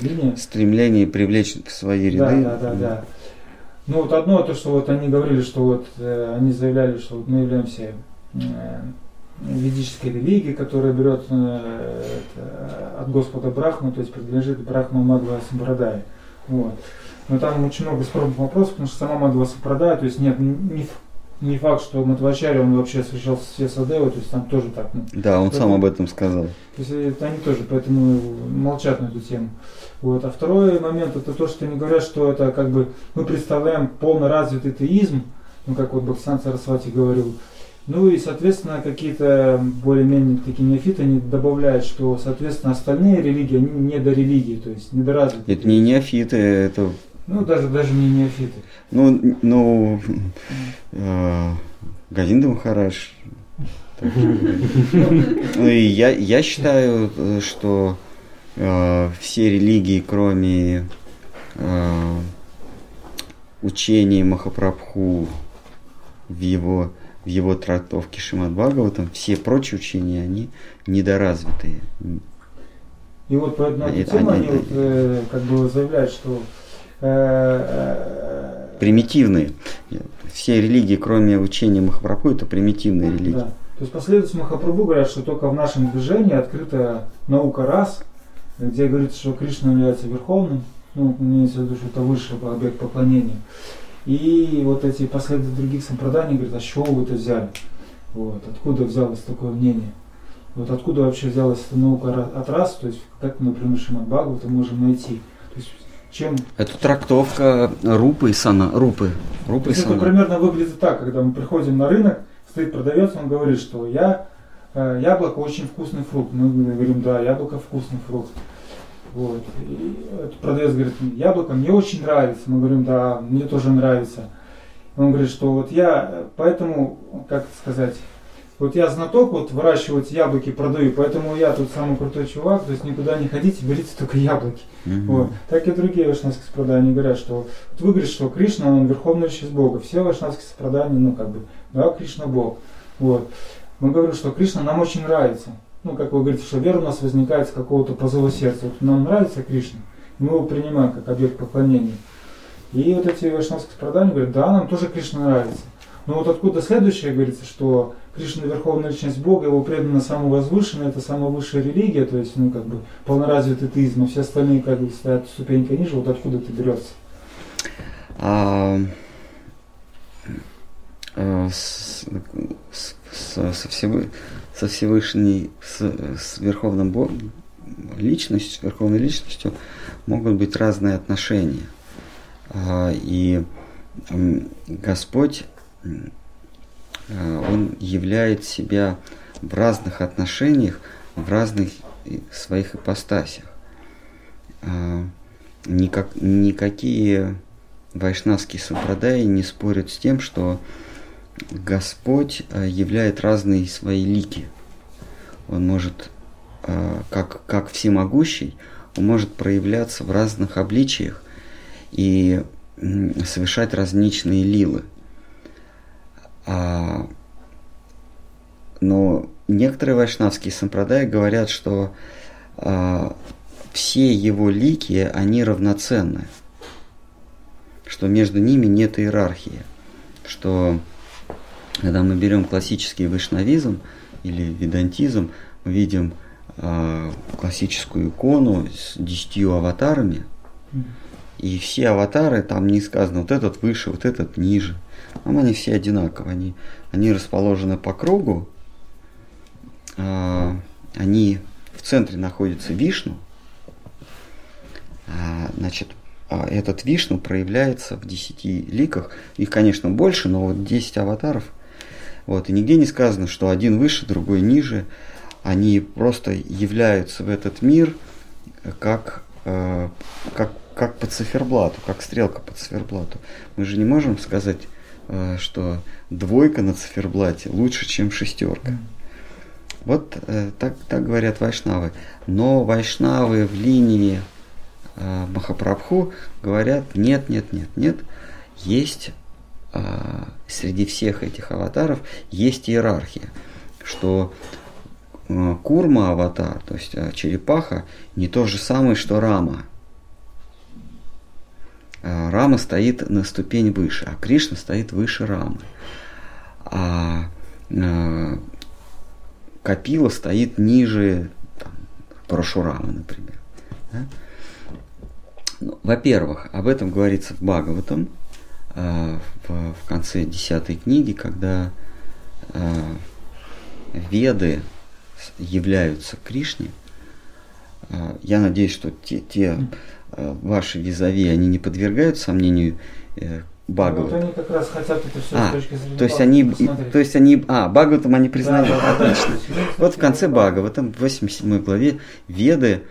э, линия. Стремление привлечь к своей ряды. Да, да, да, да. Ну вот одно то, что вот они говорили, что вот э, они заявляли, что вот мы являемся э, ведической религией, которая берет э, это, от Господа Брахму, то есть принадлежит Брахму Мадва Сампрадай. Вот. Но там очень много спорных вопросов, потому что сама Мадва Сампрадай, то есть нет, не, не факт, что Матвачари, он вообще встречался с Ясадевой, то есть там тоже так. Ну, да, он поэтому, сам об этом сказал. То есть это они тоже поэтому молчат на эту тему. Вот. А второй момент, это то, что они говорят, что это как бы мы представляем полно развитый теизм, ну как вот Баксан Сарасвати говорил, ну и, соответственно, какие-то более-менее такие неофиты они добавляют, что, соответственно, остальные религии, они не до религии, то есть недоразвитые. Это не неофиты, это... Ну, даже, даже не неофиты. Ну, ну, э, Говинда Махараш. Ну и я, я считаю, что э, все религии, кроме э, учения Махапрабху в его в его трактовке Шимат Бхагаватам, все прочие учения, они недоразвитые. И вот по этой теме они, они вот, э, как бы заявляют, что э, э, примитивные. Все религии, кроме учения Махапрабху, это примитивные религии. Да. То есть последователи Махапрабху говорят, что только в нашем движении открыта наука раз, где говорится, что Кришна является верховным, ну, имеется в виду, что это высший объект поклонения. И вот эти последователи других сампроданий говорят, а с чего вы это взяли? Вот, откуда взялось такое мнение? Вот откуда вообще взялась эта наука от раз, то есть как, например, Шимат Бхагавата можем найти? То есть чем... Это трактовка рупы и сана. Рупы. рупы и сана. Это примерно выглядит так, когда мы приходим на рынок, стоит продавец, он говорит, что я, э, яблоко очень вкусный фрукт. Мы говорим, да, яблоко вкусный фрукт. Вот. И продавец говорит, яблоко мне очень нравится. Мы говорим, да, мне тоже нравится. Он говорит, что вот я, поэтому, как сказать, вот я знаток, вот выращивать яблоки продаю, поэтому я тут самый крутой чувак, то есть никуда не ходите, берите только яблоки. Mm-hmm. Вот. Так и другие вайшнавские сопрадания говорят, что вот вы говорите, что Кришна, он верховный личность Бога. Все вайшнавские сопрадания, ну как бы, да, Кришна Бог. Вот. Мы говорим, что Кришна нам очень нравится ну, как вы говорите, что вера у нас возникает с какого-то позыва сердца. Вот нам нравится Кришна, мы его принимаем как объект поклонения. И вот эти вайшнавские страдания говорят, да, нам тоже Кришна нравится. Но вот откуда следующее говорится, что Кришна верховная личность Бога, его предано самое возвышенное, это самая высшая религия, то есть, ну, как бы, полноразвитый теизм, а все остальные, как бы, стоят ступенька ниже, вот откуда это берется? А, а, с, с, со, всевы, со Всевышней, с, с Верховным Богом, личностью, с Верховной Личностью могут быть разные отношения. А, и Господь Э, он являет себя в разных отношениях, в разных своих ипостасях. Э, никак, никакие вайшнавские сампрадаи не спорят с тем, что Господь э, являет разные свои лики. Он может, как, как всемогущий, он может проявляться в разных обличиях и совершать различные лилы. А, но некоторые вайшнавские сампрадаи говорят, что а, все его лики, они равноценны, что между ними нет иерархии, что когда мы берем классический вайшнавизм или ведантизм, мы видим э, классическую икону с десятью аватарами, и все аватары, там не сказано, вот этот выше, вот этот ниже – там они все одинаковые. Они, они расположены по кругу. А, они в центре находится Вишну. А, значит, а этот Вишну проявляется в десяти ликах. Их, конечно, больше, но вот 10 аватаров. Вот, и нигде не сказано, что один выше, другой ниже. Они просто являются в этот мир как, э, как, как по циферблату, как стрелка по циферблату. Мы же не можем сказать, Э, что двойка на циферблате лучше, чем шестерка. Вот э, так, так говорят вайшнавы. Но вайшнавы в линии э, Махапрабху говорят, нет, нет, нет, нет, есть э, среди всех этих аватаров есть иерархия, что э, Курма аватар, то есть э, черепаха, не то же самое, что Рама – Э, Рама стоит на ступень выше, а Кришна стоит выше Рамы. А э, Капила стоит ниже там, Парашурамы, например. Да? Ну, во-первых, об этом говорится в Бхагаватам, э, в, в конце десятой книги, когда э, Веды являются Кришне. Э, я надеюсь, что те, те Э, ваши визави, они не подвергают сомнению э, Багову. Вот они как раз хотят это все а, с точки зрения то есть они, то есть они, а, Бхагаватам они признают, да, да, отлично. Да, да, вот в конце Бхагаватам, в 87 главе, Веды,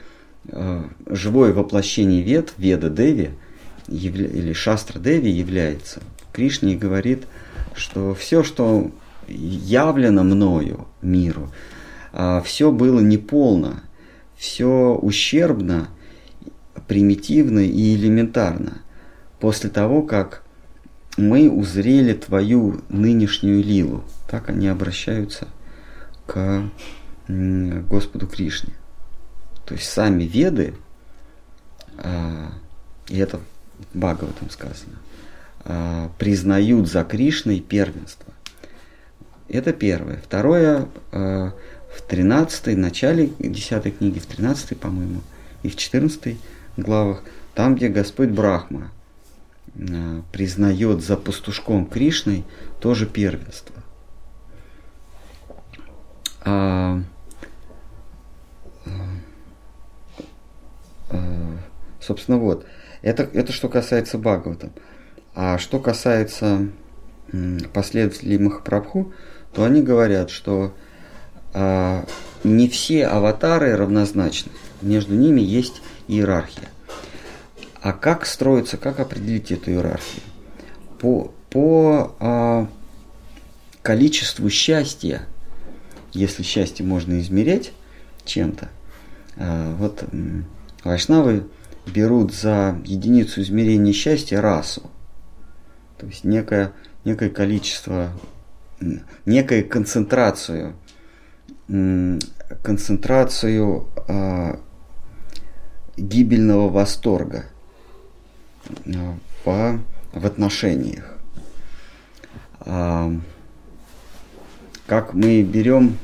э, живое воплощение Вед, Веда Деви, явля, или Шастра Деви является. Кришне говорит, что все, что явлено мною миру, э, все было неполно, все ущербно, примитивно и элементарно. После того, как мы узрели твою нынешнюю лилу. Так они обращаются к Господу Кришне. То есть сами веды, а, и это в Бхагаватам сказано, а, признают за Кришной первенство. Это первое. Второе, а, в 13 начале 10 книги, в 13 по-моему, и в 14 главах, там, где Господь Брахма э, признает за пастушком Кришной тоже первенство. А, а, собственно, вот. Это, это что касается Бхагавата. А что касается последователей Махапрабху, то они говорят, что а, не все аватары равнозначны. Между ними есть иерархия. А как строится, как определить эту иерархию? По, по а, количеству счастья, если счастье можно измерять чем-то, а, вот вайшнавы берут за единицу измерения счастья расу. То есть некое, некое количество, некую концентрацию, концентрацию а, гибельного восторга э, в, в отношениях. А, как мы берем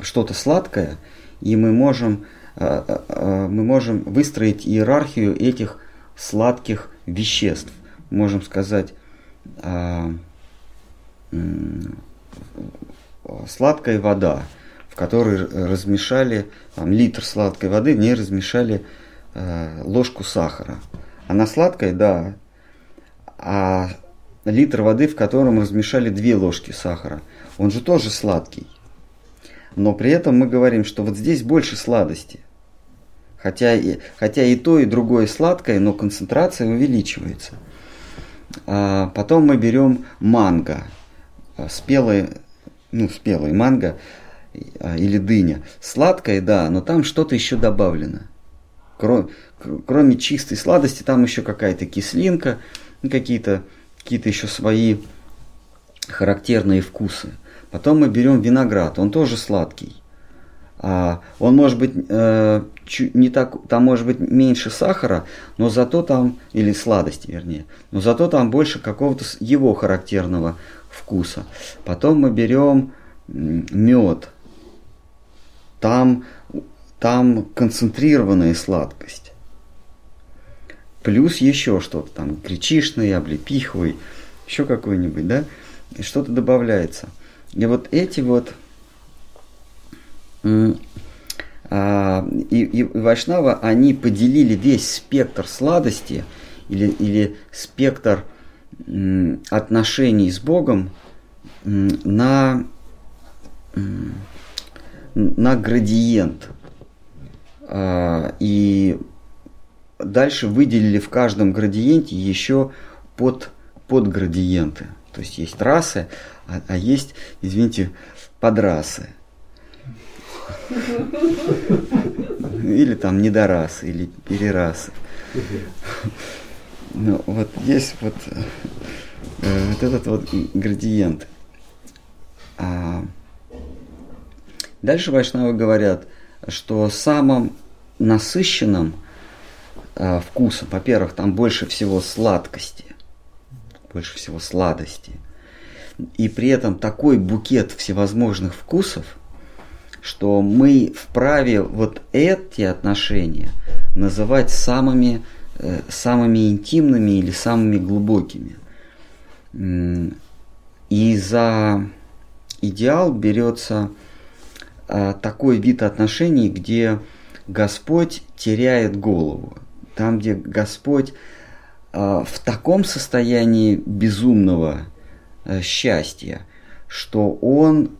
что-то сладкое, и мы можем, э, э, мы можем выстроить иерархию этих сладких веществ. Можем сказать, сладкая вода, в которой размешали там, литр сладкой воды, в ней размешали э, ложку сахара. Она сладкая, да, а литр воды, в котором размешали две ложки сахара, он же тоже сладкий. Но при этом мы говорим, что вот здесь больше сладости. Хотя и, хотя и то, и другое сладкое, но концентрация увеличивается. А потом мы берем манго, а, спелые, ну, спелые манго или дыня. Сладкое, да, но там что-то еще добавлено. Кроме, кроме чистой сладости, там еще какая-то кислинка, какие-то какие еще свои характерные вкусы. Потом мы берем виноград, он тоже сладкий. А, он может быть э, не так, там может быть меньше сахара, но зато там, или сладости вернее, но зато там больше какого-то его характерного вкуса. Потом мы берем мед, там, там концентрированная сладкость. Плюс еще что-то там, гречишный, облепиховый, еще какой-нибудь, да, и что-то добавляется. И вот эти вот а, и, и Вайшнава, они поделили весь спектр сладости или, или спектр отношений с Богом на, на градиент. А, и дальше выделили в каждом градиенте еще под, под градиенты. То есть есть расы, а, а есть, извините, подрасы. Или там недорасы, или перерасы. Ну, вот есть вот, э, вот этот вот градиент. А дальше вайшнавы говорят, что самым насыщенным э, вкусом, во-первых, там больше всего сладкости, больше всего сладости, и при этом такой букет всевозможных вкусов, что мы вправе вот эти отношения называть самыми Э, самыми интимными или самыми глубокими. И за идеал берется такой вид отношений, где Господь теряет голову. Там, где Господь э, в таком состоянии безумного счастья, что Он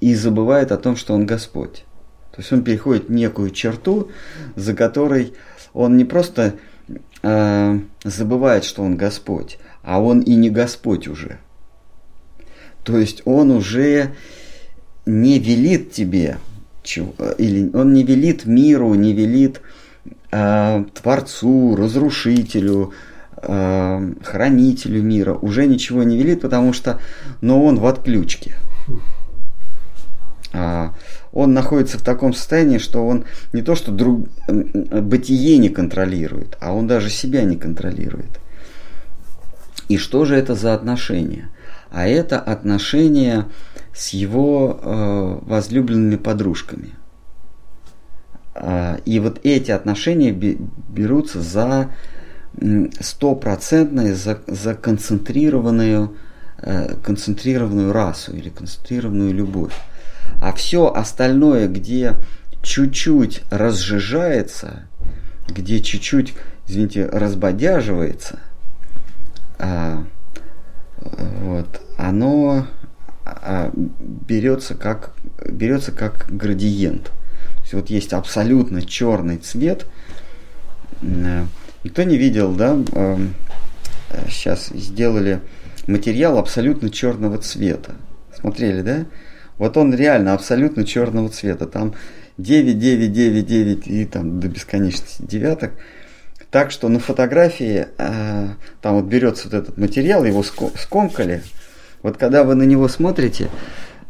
и забывает о том, что Он Господь. То есть он переходит некую черту, за которой он не просто э, забывает, что он Господь, а он и не Господь уже. То есть он уже не велит тебе, или он не велит миру, не велит э, Творцу, Разрушителю, э, Хранителю мира, уже ничего не велит, потому что, но он в отключке. А, он находится в таком состоянии, что он не то что друг, бытие не контролирует, а он даже себя не контролирует. И что же это за отношения? А это отношения с его э, возлюбленными подружками. А, и вот эти отношения берутся за стопроцентную, за, за концентрированную, э, концентрированную расу или концентрированную любовь. А все остальное, где чуть-чуть разжижается, где чуть-чуть, извините, разбодяживается, а, вот, оно берется как, берется как градиент. То есть вот есть абсолютно черный цвет. Никто не видел, да? Сейчас сделали материал абсолютно черного цвета. Смотрели, да? Вот он реально абсолютно черного цвета. Там 9, 9, 9, 9 и там до бесконечности девяток. Так что на фотографии э, там вот берется вот этот материал, его скомкали. Вот когда вы на него смотрите,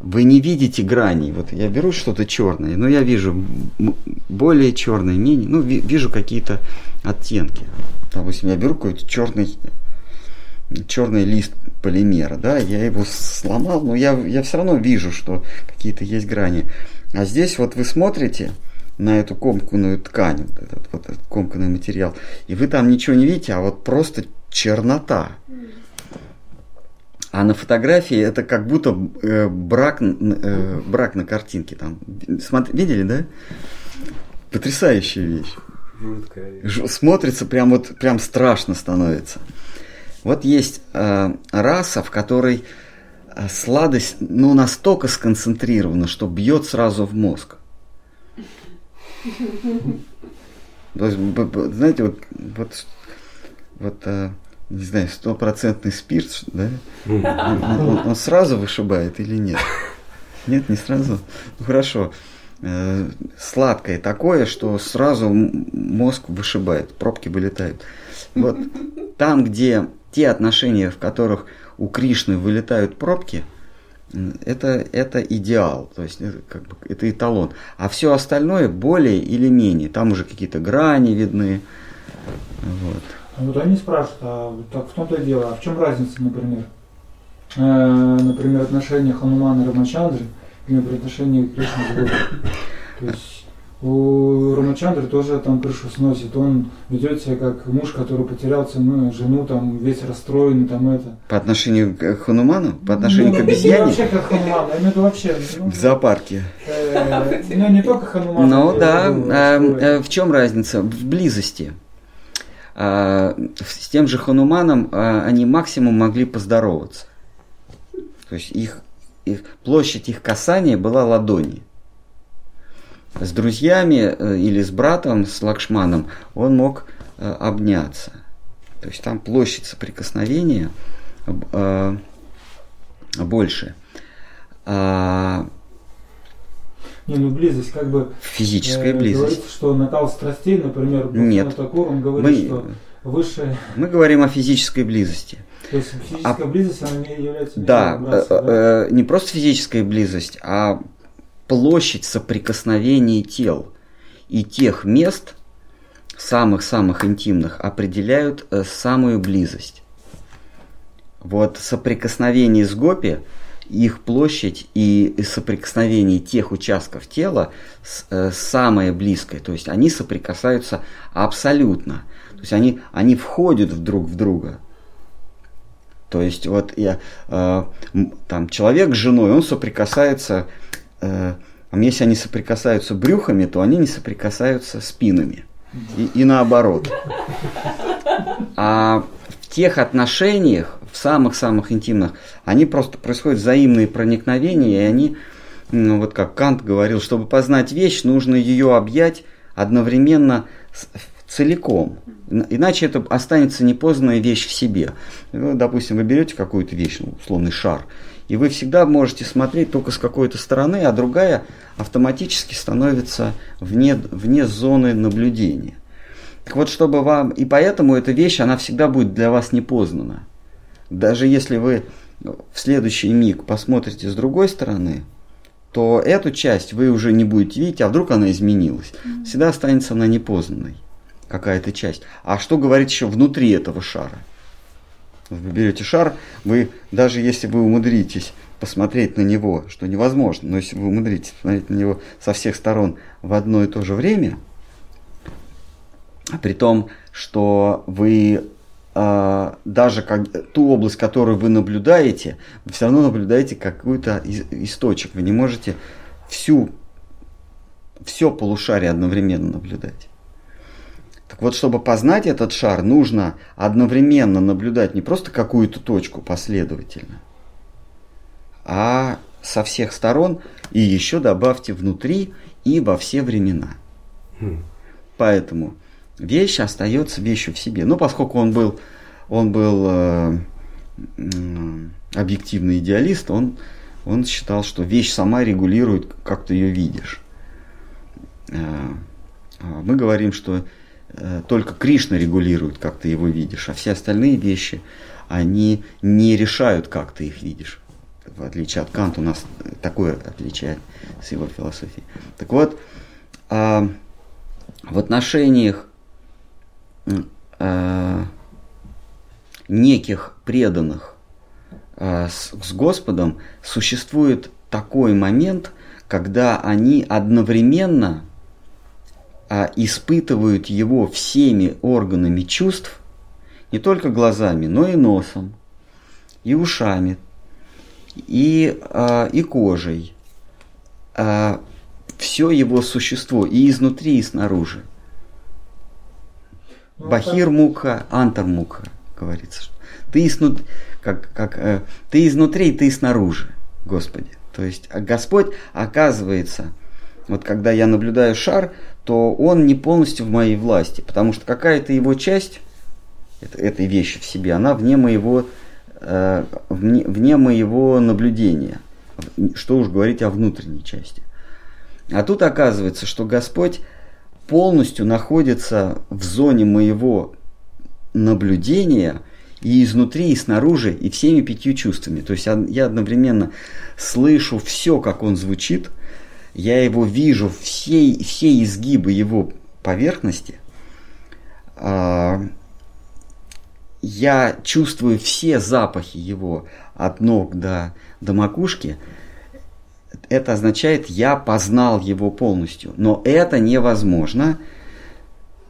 вы не видите граней. Вот я беру что-то черное, но я вижу более черное, менее, ну, вижу какие-то оттенки. Допустим, я беру какой-то черный черный лист полимера, да, я его сломал, но я, я все равно вижу, что какие-то есть грани. А здесь вот вы смотрите на эту комканную ткань, вот этот, вот этот комканный материал, и вы там ничего не видите, а вот просто чернота. А на фотографии это как будто э, брак, э, брак на картинке там. Смотри, видели, да? Потрясающая вещь. Жуткая. Смотрится прям вот прям страшно становится. Вот есть э, раса, в которой э, сладость ну, настолько сконцентрирована, что бьет сразу в мозг. [LAUGHS] То есть, знаете, вот, вот, вот не знаю, стопроцентный спирт, да? Он, он, он сразу вышибает или нет? Нет, не сразу. Ну хорошо. Э, сладкое такое, что сразу мозг вышибает, пробки вылетают. Вот там, где те отношения, в которых у Кришны вылетают пробки, это, это идеал, то есть это, как бы, это эталон. А все остальное более или менее. Там уже какие-то грани видны. Вот. А вот они спрашивают, а так в том-то и дело, а в чем разница, например? Э, например, отношения Ханумана и Рамачандры или, например, отношения Кришны с Богом. То есть у Рамачандры тоже там крышу сносит. Он ведет себя как муж, который потерял цену, жену, там весь расстроенный, там это. По отношению к Хануману? По отношению ну, к обезьяне? вообще как Хануман, я имею в виду вообще. Ну, [LAUGHS] в зоопарке. Э, ну, не только Хануман. Ну, да. А, э, в чем разница? В близости. А, с тем же Хануманом а, они максимум могли поздороваться. То есть их, их площадь их касания была ладони с друзьями э, или с братом, с Лакшманом, он мог э, обняться. То есть там площадь соприкосновения э, больше. А, не, ну близость как бы... Физическая э, близость. Говорится, что накал страстей, например, Нет. Такур, он говорит, мы, что выше... Мы говорим о физической близости. То есть физическая а, близость, она не является... Да, э, да? Э, не просто физическая близость, а площадь соприкосновения тел и тех мест, самых-самых интимных, определяют э, самую близость. Вот соприкосновение с гопи, их площадь и соприкосновение тех участков тела э, самое близкое. То есть они соприкасаются абсолютно. То есть они, они входят друг в друга. То есть вот я, э, там человек с женой, он соприкасается э, если они соприкасаются брюхами, то они не соприкасаются спинами. И, и наоборот. А в тех отношениях, в самых-самых интимных, они просто происходят взаимные проникновения, и они, ну, вот как Кант говорил, чтобы познать вещь, нужно ее объять одновременно целиком. Иначе это останется непознанная вещь в себе. Ну, допустим, вы берете какую-то вещь, ну, условный шар, и вы всегда можете смотреть только с какой-то стороны, а другая автоматически становится вне, вне зоны наблюдения. Так вот, чтобы вам... И поэтому эта вещь, она всегда будет для вас непознана. Даже если вы в следующий миг посмотрите с другой стороны, то эту часть вы уже не будете видеть, а вдруг она изменилась. Всегда останется она непознанной, какая-то часть. А что говорить еще внутри этого шара? Вы берете шар, вы, даже если вы умудритесь посмотреть на него, что невозможно, но если вы умудритесь посмотреть на него со всех сторон в одно и то же время, при том, что вы даже как, ту область, которую вы наблюдаете, вы все равно наблюдаете какой-то источник. Вы не можете всю, все полушарие одновременно наблюдать. Так вот, чтобы познать этот шар, нужно одновременно наблюдать не просто какую-то точку последовательно, а со всех сторон и еще добавьте внутри и во все времена. Хм. Поэтому вещь остается вещью в себе. Но поскольку он был, он был э, объективный идеалист, он, он считал, что вещь сама регулирует, как ты ее видишь. Э, а мы говорим, что Э, только Кришна регулирует, как ты его видишь, а все остальные вещи, они не решают, как ты их видишь. В отличие от Канта у нас такое отличие с его философией. Так вот, а, в отношениях а, неких преданных э, с, с Господом существует такой момент, когда они одновременно э, испытывают его всеми органами чувств, не только глазами, но и носом, и ушами, и, э, и кожей, э, все его существо, и изнутри, и снаружи. Ну, Бахир мука, антар мука, говорится. Ты, изнут... как, как, э, ты изнутри, ты снаружи, Господи. То есть а Господь оказывается, вот когда я наблюдаю шар, то он не полностью в моей власти, потому что какая-то его часть это, этой вещи в себе, она вне моего, э, вне, вне моего наблюдения. Что уж говорить о внутренней части. А тут оказывается, что Господь полностью находится в зоне моего наблюдения и изнутри, и снаружи, и всеми пятью чувствами. То есть я одновременно слышу все, как он звучит, я его вижу, все, все изгибы его поверхности, а, я чувствую все запахи его от ног до, до макушки, это означает, я познал его полностью. Но это невозможно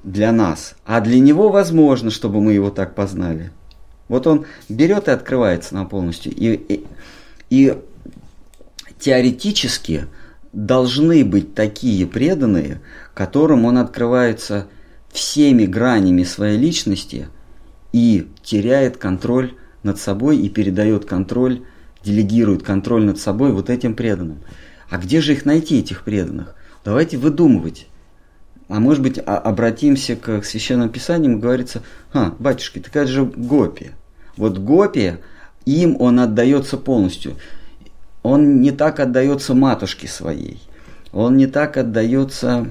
для нас. А для него возможно, чтобы мы его так познали. Вот он берет и открывается нам полностью. И, и, и теоретически должны быть такие преданные, которым он открывается всеми гранями своей личности и теряет контроль над собой и передает контроль делегирует контроль над собой вот этим преданным. А где же их найти, этих преданных? Давайте выдумывать. А может быть, а, обратимся к священному писанию, говорится, а, батюшки, такая же гопия. Вот гопия, им он отдается полностью. Он не так отдается матушке своей. Он не так отдается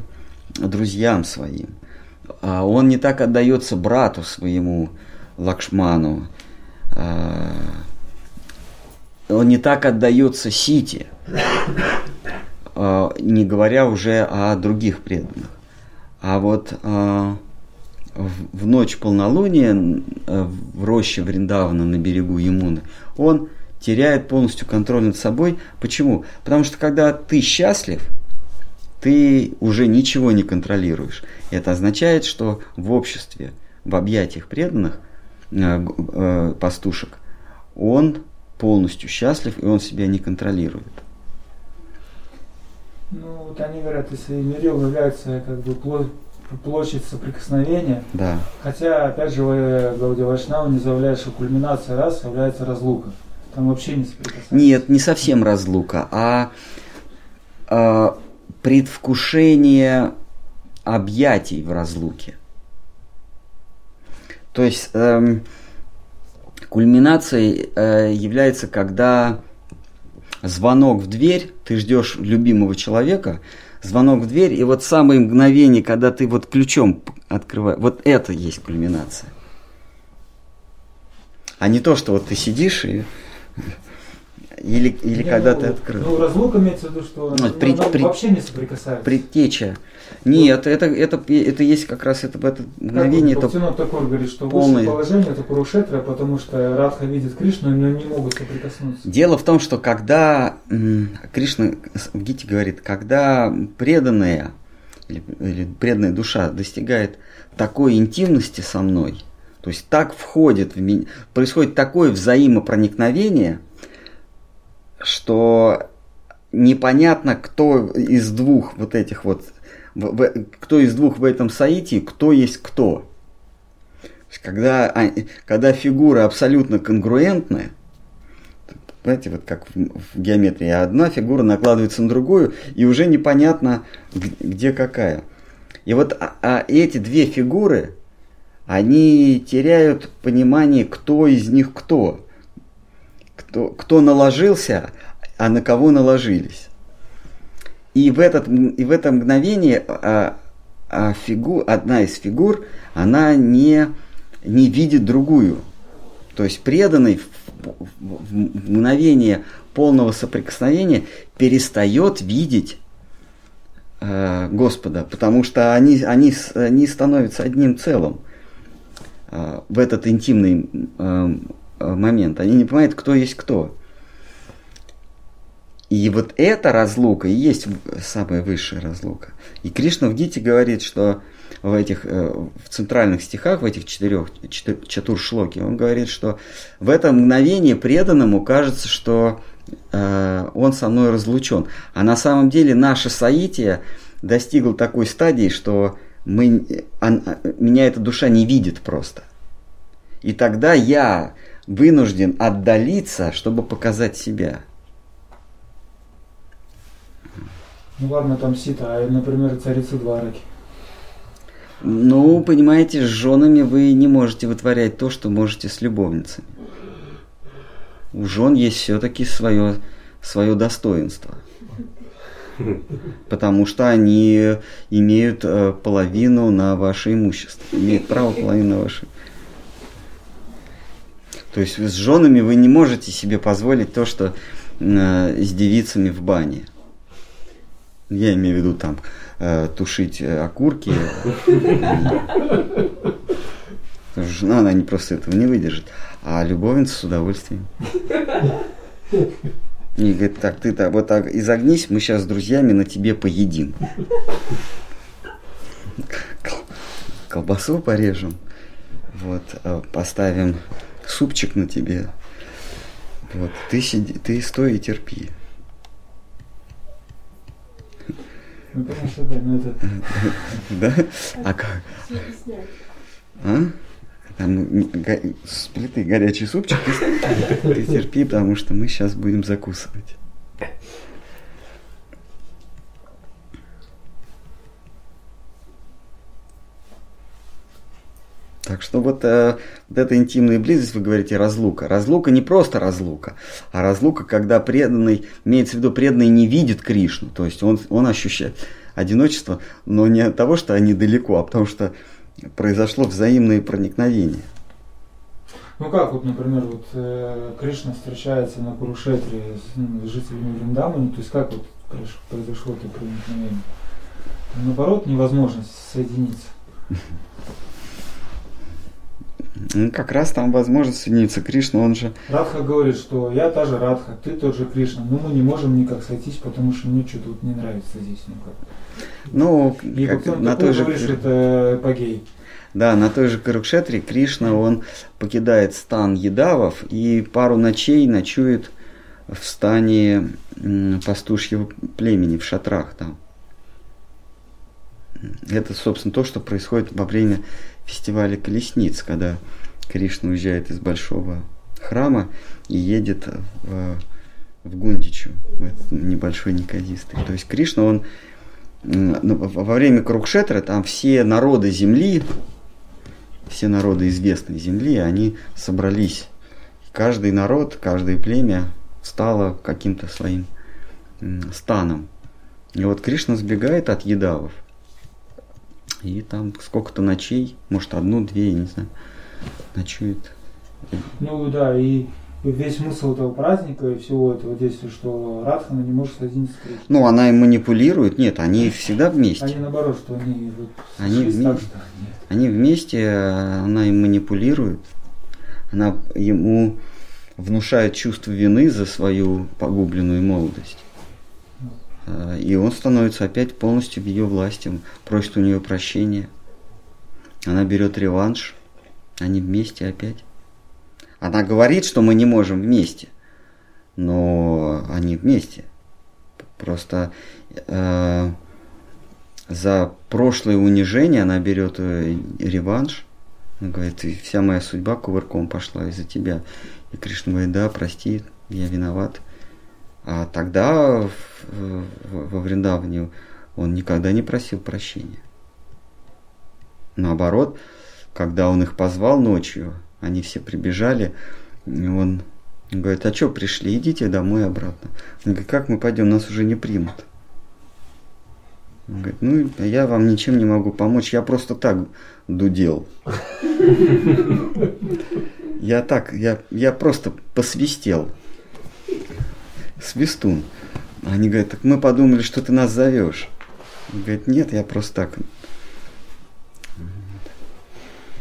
друзьям своим. А он не так отдается брату своему Лакшману. Он не так отдается Сити, а, не говоря уже о других преданных. А вот а, в ночь полнолуния э, в роще Вриндавана на берегу Ямуны он теряет полностью контроль над собой. Почему? Потому что когда ты счастлив, ты уже ничего не контролируешь. Это означает, что в обществе, в объятиях преданных э, э, пастушек, он полностью счастлив, и он себя не контролирует. Ну, вот они говорят, если мерил является как бы площадь соприкосновения, да. хотя, опять же, Гаудия Вайшнава не заявляет, что кульминация раз является разлука. Там вообще не соприкасается. Нет, не совсем разлука, а, а предвкушение объятий в разлуке. То есть эм, Кульминацией э, является, когда звонок в дверь, ты ждешь любимого человека, звонок в дверь, и вот самое мгновение, когда ты вот ключом открываешь, вот это есть кульминация. А не то, что вот ты сидишь и или, или не, когда ну, ты открыл. Ну, разлука имеется в виду, что ну, при, при, вообще не соприкасается. Предтеча. Нет, это, это, это есть как раз это, это мгновение. Как это такой говорит, что полное... положение это Курушетра, потому что Радха видит Кришну, но не могут соприкоснуться. Дело в том, что когда Кришна в Гите говорит, когда преданная или, или преданная душа достигает такой интимности со мной, то есть так входит в меня, происходит такое взаимопроникновение, что непонятно, кто из двух вот этих вот, кто из двух в этом саите, кто есть кто. Когда, а, когда фигуры абсолютно конгруентны, знаете, вот как в, в геометрии, одна фигура накладывается на другую, и уже непонятно, где какая. И вот а, а эти две фигуры, они теряют понимание, кто из них кто кто, кто наложился, а на кого наложились. И в, этот, и в это мгновение а, а фигу, одна из фигур, она не, не видит другую. То есть преданный в, в, в мгновение полного соприкосновения перестает видеть э, Господа, потому что они, они, они становятся одним целым. э, в этот интимный э, момент. Они не понимают, кто есть кто. И вот эта разлука и есть самая высшая разлука. И Кришна в Гите говорит, что в этих в центральных стихах, в этих четырех чатуршлоке, он говорит, что в это мгновение преданному кажется, что э, он со мной разлучен. А на самом деле наше соитие достигло такой стадии, что мы, он, меня эта душа не видит просто. И тогда я вынужден отдалиться, чтобы показать себя. Ну ладно, там сита, а, например, царица Двараки. Ну, понимаете, с женами вы не можете вытворять то, что можете с любовницами. У жен есть все-таки свое, свое достоинство. Потому что они имеют э, половину на ваше имущество. Имеют право половину на ваше. То есть с женами вы не можете себе позволить то, что э, с девицами в бане. Я имею в виду там э, тушить э, окурки. Жена, она не просто этого не выдержит. А любовница с удовольствием. И говорит, так, ты так, вот так изогнись, мы сейчас с друзьями на тебе поедим. Колбасу порежем. Вот, э, поставим супчик на тебе. Вот, ты сиди, ты стой и терпи. Ну, потому что, да, ну это... [LAUGHS] Да? А как? А? Там с плиты горячий супчик, ты терпи, потому что мы сейчас будем закусывать. Так что вот, э, вот эта интимная близость, вы говорите, разлука. Разлука не просто разлука, а разлука, когда преданный, имеется в виду, преданный не видит Кришну. То есть он, он ощущает одиночество, но не от того, что они далеко, а потому что произошло взаимное проникновение. Ну как вот, например, вот э, Кришна встречается на Курушетре с, ну, с жителями Вриндамани, то есть как вот произошло это проникновение? Наоборот, невозможность соединиться. [LAUGHS] Ну, как раз там возможность соединиться. Кришна, он же... Радха говорит, что я та же Радха, ты тот же Кришна, но мы не можем никак сойтись, потому что мне что-то вот не нравится здесь никак. Ну, И как, на той же... Говоришь, это эпогей. Да, на той же Карукшетре Кришна, он покидает стан едавов и пару ночей ночует в стане пастушьего племени, в шатрах там. Это, собственно, то, что происходит во время фестиваля колесниц, когда Кришна уезжает из большого храма и едет в, в Гундичу, в этот небольшой Никодистый. То есть Кришна, он ну, во время Крукшетра там все народы земли, все народы известной земли, они собрались. Каждый народ, каждое племя стало каким-то своим станом. И вот Кришна сбегает от едавов – и там сколько-то ночей, может одну-две, я не знаю, ночует. Ну да, и весь смысл этого праздника и всего этого действия, что Радхана не может с Кришной. Ну, она им манипулирует. Нет, они всегда вместе. Они наоборот, что они вот они, вместе, так, что нет. они вместе, она им манипулирует. Она ему внушает чувство вины за свою погубленную молодость. Э, и он становится опять полностью в ее власти, просит у нее прощения. Она берет реванш, они вместе опять. Она говорит, что мы не можем вместе, но они вместе. Просто э, за прошлое унижение она берет э, реванш. Она говорит, вся моя судьба кувырком пошла из-за тебя. И Кришна говорит, да, прости, я виноват. А тогда во Вриндаване он никогда не просил прощения. Наоборот, когда он их позвал ночью, они все прибежали, и он говорит, а что пришли, идите домой обратно. Он говорит, как мы пойдем, нас уже не примут. Он говорит, ну, я вам ничем не могу помочь, я просто так дудел. [LAUGHS] Я так, я, я просто посвистел свистун. Они говорят, так мы подумали, что ты нас зовешь. Он говорит, нет, я просто так.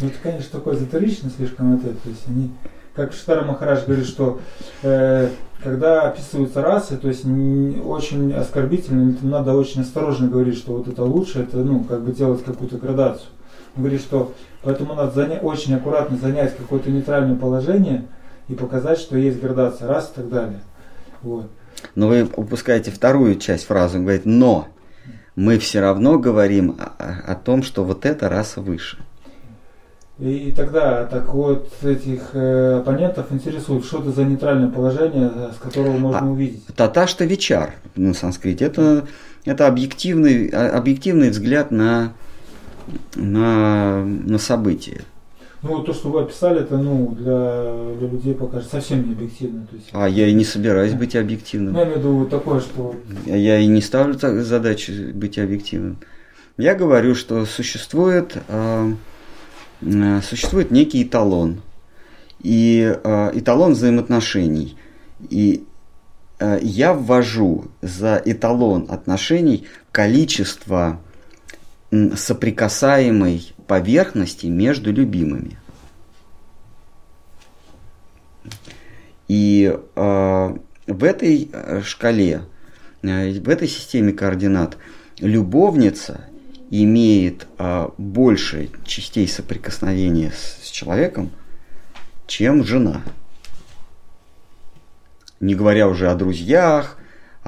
Ну, это, конечно, такое эзотерично слишком это. То есть они, как Штара Махарадж говорит, что э, когда описываются расы, то есть не, очень оскорбительно, надо очень осторожно говорить, что вот это лучше, это, ну, как бы делать какую-то градацию. Он говорит, что поэтому надо занять, очень аккуратно занять какое-то нейтральное положение и показать, что есть градация рас и так далее. Вот. Но вы упускаете вторую часть фразы. Он говорит, но мы все равно говорим о, о том, что вот эта раса выше. И, тогда так вот этих э, оппонентов интересует, что это за нейтральное положение, э, с которого можно А, увидеть. Таташта Вичар на санскрите. Это, это объективный, а- объективный взгляд на, на, на события. Ну вот то, что вы описали, это ну для, для людей пока совсем не объективно. То есть, А я и не собираюсь быть объективным. ну, я имею в виду вот такое, что Я и не ставлю так задачу быть объективным. Я говорю, что существует, э, э, существует некий эталон. И э, эталон взаимоотношений. И э, я ввожу за эталон отношений количество соприкасаемой поверхности между любимыми. И э, в этой э, шкале, э, в этой системе координат любовница имеет э, больше частей соприкосновения с, с человеком, чем жена. Не говоря уже о друзьях,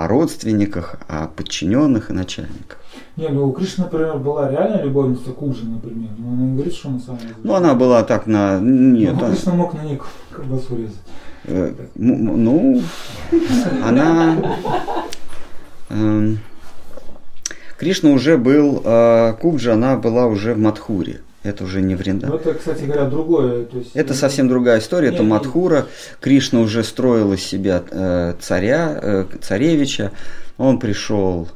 о родственниках, о подчиненных и начальниках. Не, ну у Кришны, например, была реальная любовница Куджи, например. Но она не говорит, что на самом деле. Ну, она была так на... Нет, ну, а- Кришна мог на ней колбасу резать. Э, Ну, она... эм, Кришна уже был, э, Куджа, она была уже в Мадхуре. Это уже не Вринда. Ну, это, кстати говоря, другое. То есть, Это ну, совсем другая история, это Не, не. Мадхура. Кришна уже строил из себя э, царя, э, царевича. Он пришел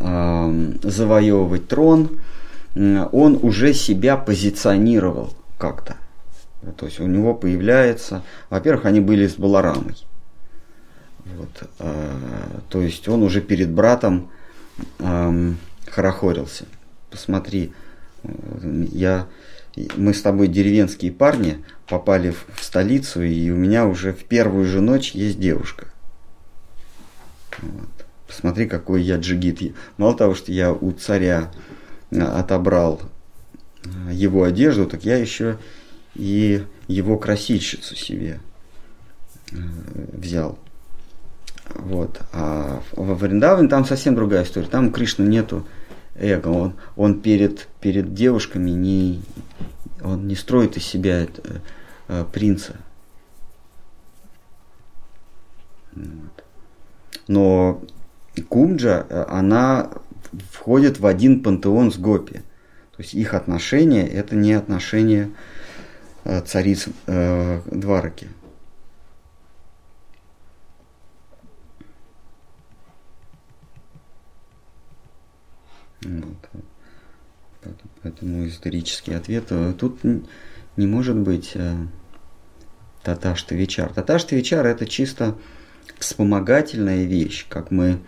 эм, завоевывать трон. Он уже себя позиционировал как-то. То есть у него появляется, во-первых, они были с Баларамой. Вот, э, то есть он уже перед братом эм, хорохорился. Посмотри, э, я, мы с тобой деревенские парни попали в, в столицу, и у меня уже в первую же ночь есть девушка. Вот. Посмотри, какой я джигит. Мало того, что я у царя э, отобрал э, его одежду, так я еще и его красильщицу себе э, взял. Вот. А во Вриндаване там совсем другая история. Там Кришны нету эго. Он, он перед, перед девушками не, он не строит из себя э, э, принца. Вот. Но Кумджа, э, она входит в один пантеон с Гопи. То есть их отношения это не отношения э, цариц э, Двараки. Вот. Поэтому- исторический ответ тут не может быть э, таташта вечар. Таташта вечар это чисто вспомогательная вещь, как мы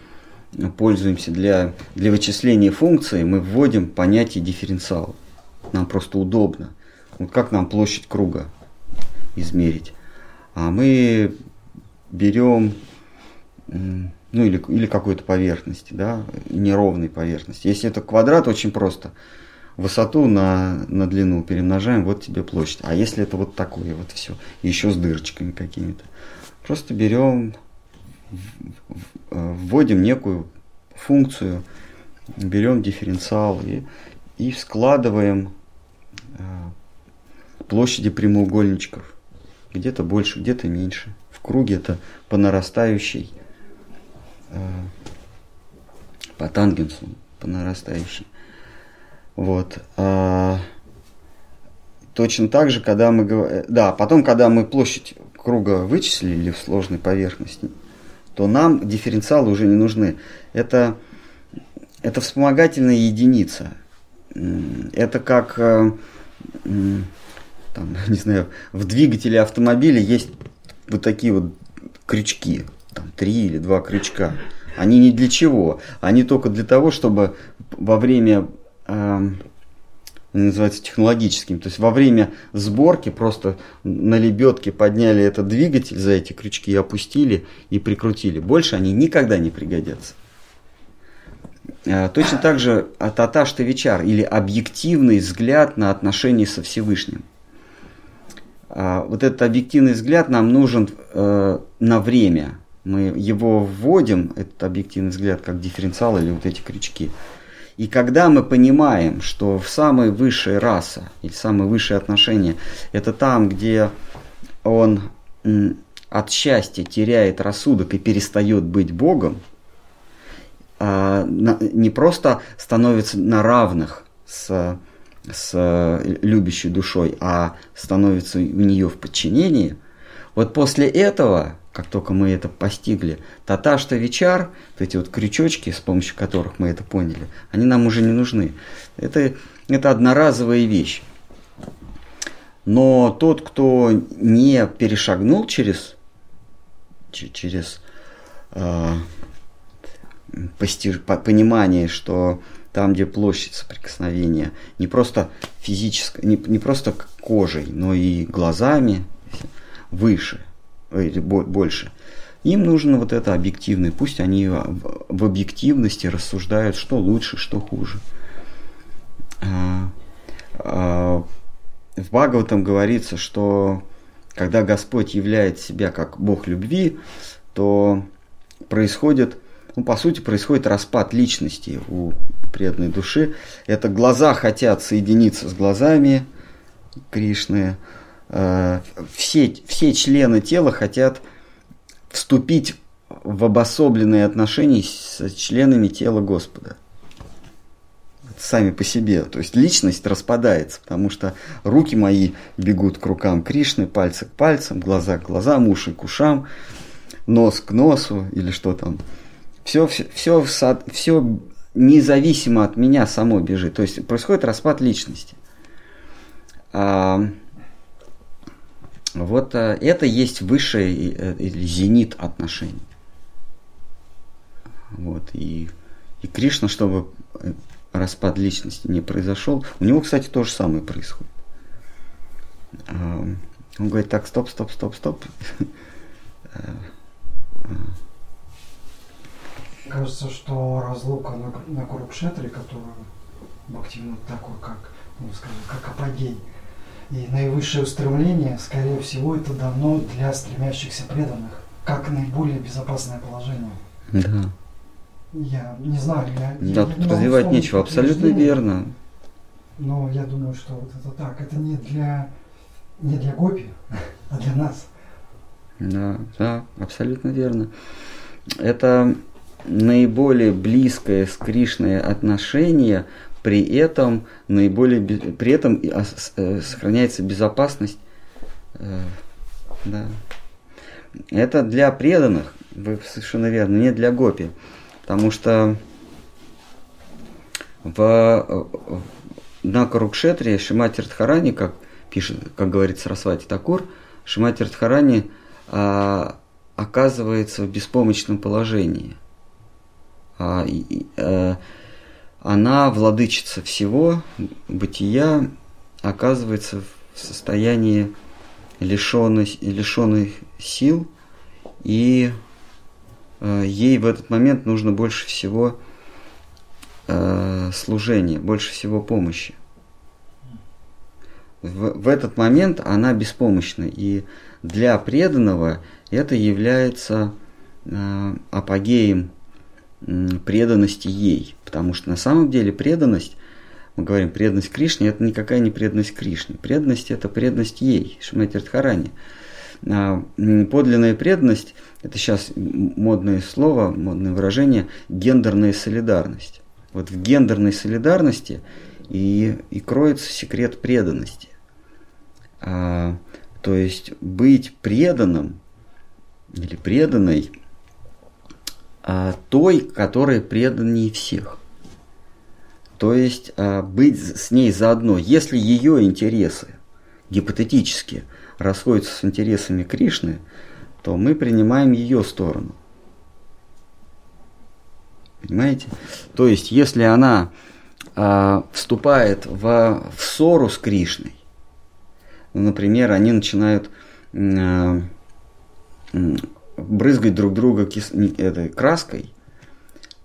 пользуемся для, для вычисления функции, мы вводим понятие дифференциал. Нам просто удобно. Вот как нам площадь круга измерить? А мы берем, ну или, или какой-то поверхности, да, неровной поверхности. Если это квадрат, очень просто. Высоту на, на длину перемножаем, вот тебе площадь. А если это вот такое, вот все, еще с дырочками какими-то. Просто берем, вводим некую функцию, берем дифференциал и, и складываем э, площади прямоугольничков. Где-то больше, где-то меньше. В круге это по нарастающей, по тангенсу, по нарастающей. Вот. а, точно так же, когда мы говорим... Да, потом, когда мы площадь круга вычислили в сложной поверхности, то нам дифференциалы уже не нужны. Это, это вспомогательная единица. Это как, э, там, [LAUGHS] не знаю, в двигателе автомобиля есть вот такие вот крючки, там три или два крючка. Они не для чего, они только для того, чтобы во время эм, они называются технологическими. То есть во время сборки просто на лебедке подняли этот двигатель за эти крючки и опустили и прикрутили. Больше они никогда не пригодятся. А, точно так же таташ тавичар или объективный взгляд на отношения со Всевышним. А, вот этот объективный взгляд нам нужен э, на время. Мы его вводим, этот объективный взгляд, как дифференциал или вот эти крючки. И когда мы понимаем, что в самой высшей раса или самые высшие отношения это там, где он от счастья теряет рассудок и перестает быть Богом, а, не просто становится на равных с, с любящей душой, а становится у нее в подчинении, вот после этого как только мы это постигли. Таташта Вичар, вот эти вот крючочки, с помощью которых мы это поняли, они нам уже не нужны. Это, это одноразовая вещь. Но тот, кто не перешагнул через, через э, постиж, понимание, что там, где площадь соприкосновения, не просто физической, не, не просто кожей, но и глазами выше – или больше. Им нужно вот это объективное. Пусть они в объективности рассуждают, что лучше, что хуже. А, а, в Бхагаватам говорится, что когда Господь являет себя как Бог любви, то происходит, ну, по сути, происходит распад личности у преданной души. Это глаза хотят соединиться с глазами Кришны, Э, все, все члены тела хотят вступить в обособленные отношения с членами тела Господа. Сами по себе. То есть личность распадается, потому что руки мои бегут к рукам Кришны, пальцы к пальцам, глаза к глазам, уши к ушам, нос к носу или что там. Все, все, все, все независимо от меня само бежит. То есть происходит распад личности. А, вот э, это есть высший э, или зенит отношений. Вот, и, и Кришна, чтобы э, распад личности не произошел, у него, кстати, то же самое происходит. Он говорит, так, стоп, стоп, стоп, стоп. [LAUGHS] Кажется, что разлука на, на Курукшетре, которая активно такой, как, ну, скажем, как апогей, и наивысшее устремление, скорее всего, это дано для стремящихся преданных, как наиболее безопасное положение. Да. Я не знаю, я, да, я тут развивать нечего, абсолютно верно. Но я думаю, что вот это так, это не для, не для гопи, [LAUGHS] а для нас. Да, да, абсолютно верно. Это наиболее близкое с Кришной отношение при этом наиболее при этом э, сохраняется безопасность. Э, да. Это для преданных, вы совершенно верно, не для гопи. Потому что в, на Карукшетре Шимати Радхарани, как пишет, как говорит Сарасвати Такур, Шимати Радхарани а, оказывается в беспомощном положении. А, и, а, она, владычица всего бытия, оказывается в состоянии лишенной, лишенной сил, и э, ей в этот момент нужно больше всего э, служения, больше всего помощи. В, в этот момент она беспомощна, и для преданного это является э, апогеем преданности ей. Потому что на самом деле преданность, мы говорим, преданность Кришне, это никакая не преданность Кришне. Преданность это преданность ей, Шмати Радхарани. А, подлинная преданность, это сейчас модное слово, модное выражение, гендерная солидарность. Вот в гендерной солидарности и, и кроется секрет преданности. А, то есть быть преданным или преданной – той, которая преданнее всех. То есть а, быть с ней заодно. Если ее интересы гипотетически расходятся с интересами Кришны, то мы принимаем ее сторону. Понимаете? То есть, если она а, вступает в, в ссору с Кришной, например, они начинают а, брызгать друг друга кис, этой краской,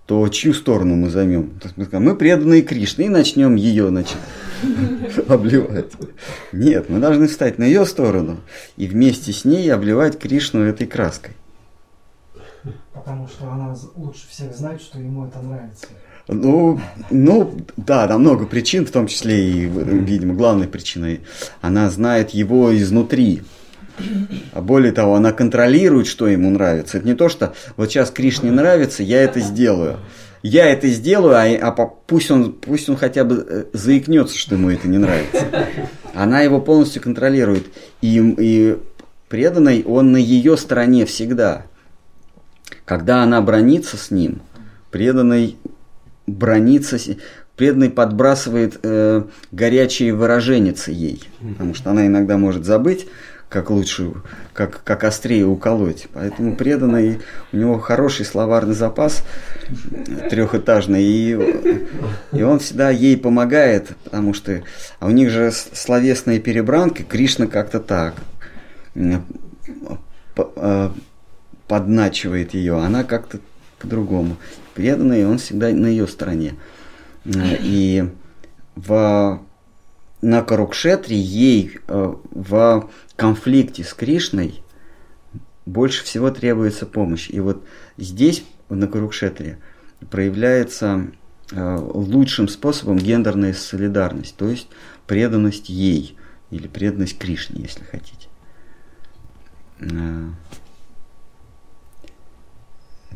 то чью сторону мы займем? Мы преданные Кришне, и начнем ее значит, [LAUGHS] обливать. Нет, мы должны встать на ее сторону и вместе с ней обливать Кришну этой краской. Потому что она лучше всех знает, что ему это нравится. Ну, ну, да, там много причин, в том числе и, видимо, главной причиной. Она знает его изнутри. А более того, она контролирует, что ему нравится. Это не то, что вот сейчас Кришне нравится, я это сделаю. Я это сделаю, а, а пусть, он, пусть он хотя бы э, заикнется, что ему это не нравится. Она его полностью контролирует. И, и преданный, он на ее стороне всегда. Когда она бронится с ним, преданный бронится, преданный подбрасывает э, горячие выраженицы ей, потому что она иногда может забыть, как лучше, как, как острее уколоть. Поэтому преданный, у него хороший словарный запас трехэтажный, и, и он всегда ей помогает, потому что а у них же словесная перебранка, Кришна как-то так э, подначивает ее, она как-то по-другому. Преданный, он всегда на ее стороне. И в, на Карукшетре ей э, в конфликте с Кришной больше всего требуется помощь. И вот здесь, на Карукшетре, проявляется э, лучшим способом гендерная солидарность, то есть преданность ей или преданность Кришне, если хотите. Э,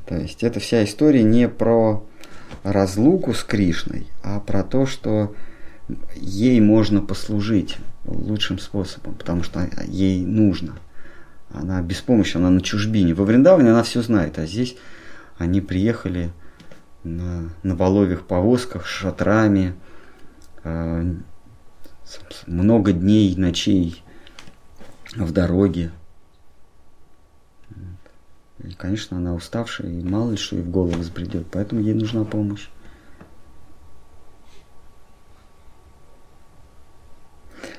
то есть эта вся история не про разлуку с Кришной, а про то, что ей можно послужить лучшим способом, потому что ей нужно. Она беспомощна, она на чужбине. Во Вриндаване она все знает, а здесь они приехали на, на воловьих повозках шатрами, э, много дней ночей в дороге. И, конечно, она уставшая, и мало ли что ей в голову взбредет, поэтому ей нужна помощь.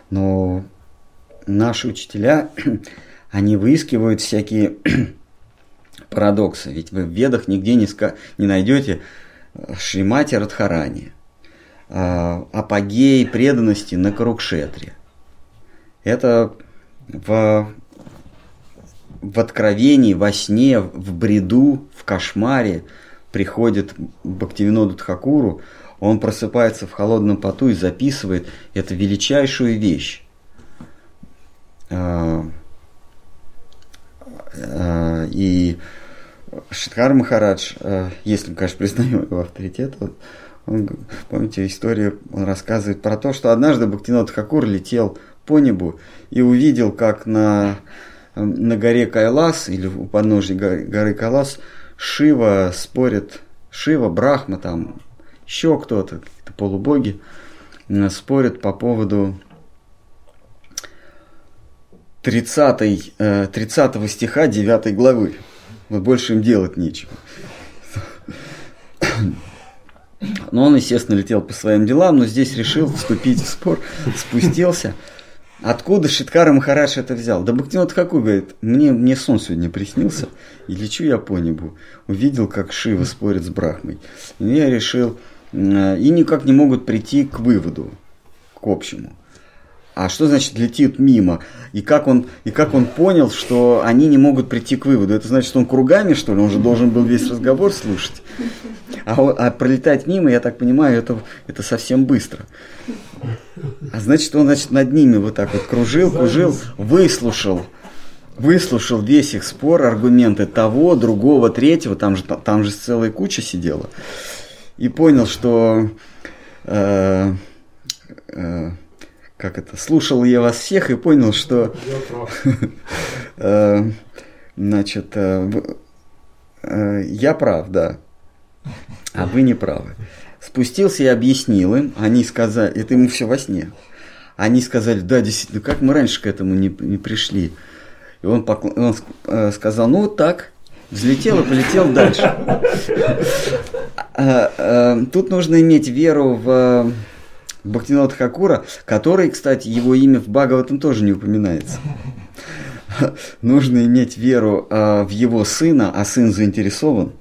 Но наши учителя, [CLEARS THROAT] они выискивают всякие [CLEARS THROAT] парадоксы. Ведь вы в ведах нигде не, ска- не найдете э, Шримати Радхарани, э, апогей преданности на Карукшетре. Это в в откровении, во сне, в бреду, в кошмаре приходит Бхактивиноду Тхакуру, он просыпается в холодном поту и записывает эту величайшую вещь. А, а, и Шидхар Махарадж, а, если конечно, признаем его авторитет, он, он, помните историю, он рассказывает про то, что однажды Бхактинот Хакур летел по небу и увидел, как на на горе Кайлас или у подножия горы Кайлас Шива спорит, Шива, Брахма, там еще кто-то, какие-то полубоги, спорят по поводу 30, 30 стиха 9 главы. Вот больше им делать нечего. Но он, естественно, летел по своим делам, но здесь решил вступить в спор, спустился – Откуда Шиткара Махараш это взял? Да Бхактинат какой говорит, мне, мне сон сегодня приснился, и лечу я по небу. Увидел, как Шива спорит с Брахмой. И я решил, э, и никак не могут прийти к выводу, к общему. А что значит летит мимо? И как он, и как он понял, что они не могут прийти к выводу? Это значит, что он кругами, что ли? Он же должен был весь разговор слушать. А, а пролетать мимо, я так понимаю, это, это совсем быстро. А значит, он значит, над ними вот так вот кружил, кружил, выслушал, выслушал весь их спор, аргументы того, другого, третьего, там же, там же целая куча сидела, и понял, что э, э, как это, слушал я вас всех и понял, что [LAUGHS] э, значит, э, э, я прав, да, а вы не правы. Спустился и объяснил им, они сказали, это ему все во сне. Они сказали, да, действительно, как мы раньше к этому не, не пришли. И он, покл... он э, сказал, ну вот так. Взлетел и полетел дальше. А, а, тут нужно иметь веру в Бхактинот Хакура, который, кстати, его имя в Бхагаватам тоже не упоминается. Нужно иметь веру в его сына, а сын заинтересован.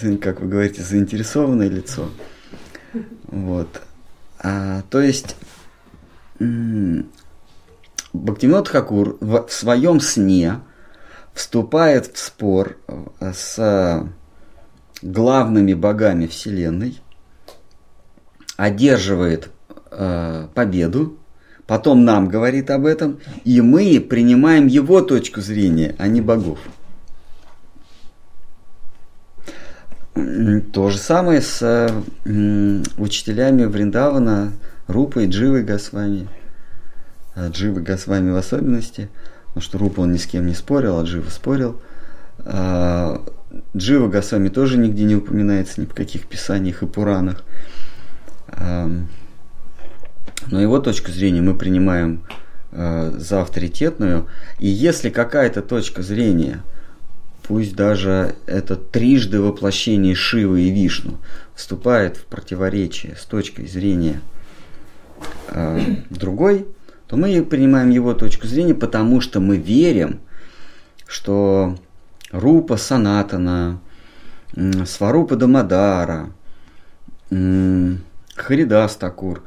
Сын, как вы говорите, заинтересованное лицо. Вот. А, то есть Бхактивинод Хакур в, в своем сне вступает в спор с главными богами Вселенной, одерживает э, победу, потом нам говорит об этом, и мы принимаем его точку зрения, а не богов. То же самое с э, учителями Вриндавана, Рупой, Дживой Госвами, э, Дживой Госвами в особенности, потому что Рупа он ни с кем не спорил, а Джива спорил. Э, Джива Госвами тоже нигде не упоминается ни в каких писаниях и Пуранах. Э, но его точку зрения мы принимаем э, за авторитетную. И если какая-то точка зрения – пусть даже это трижды воплощение Шивы и Вишну вступает в противоречие с точкой зрения э, другой, то мы принимаем его точку зрения, потому что мы верим, что Рупа Санатана, Сварупа Дамадара, Харидас Такур,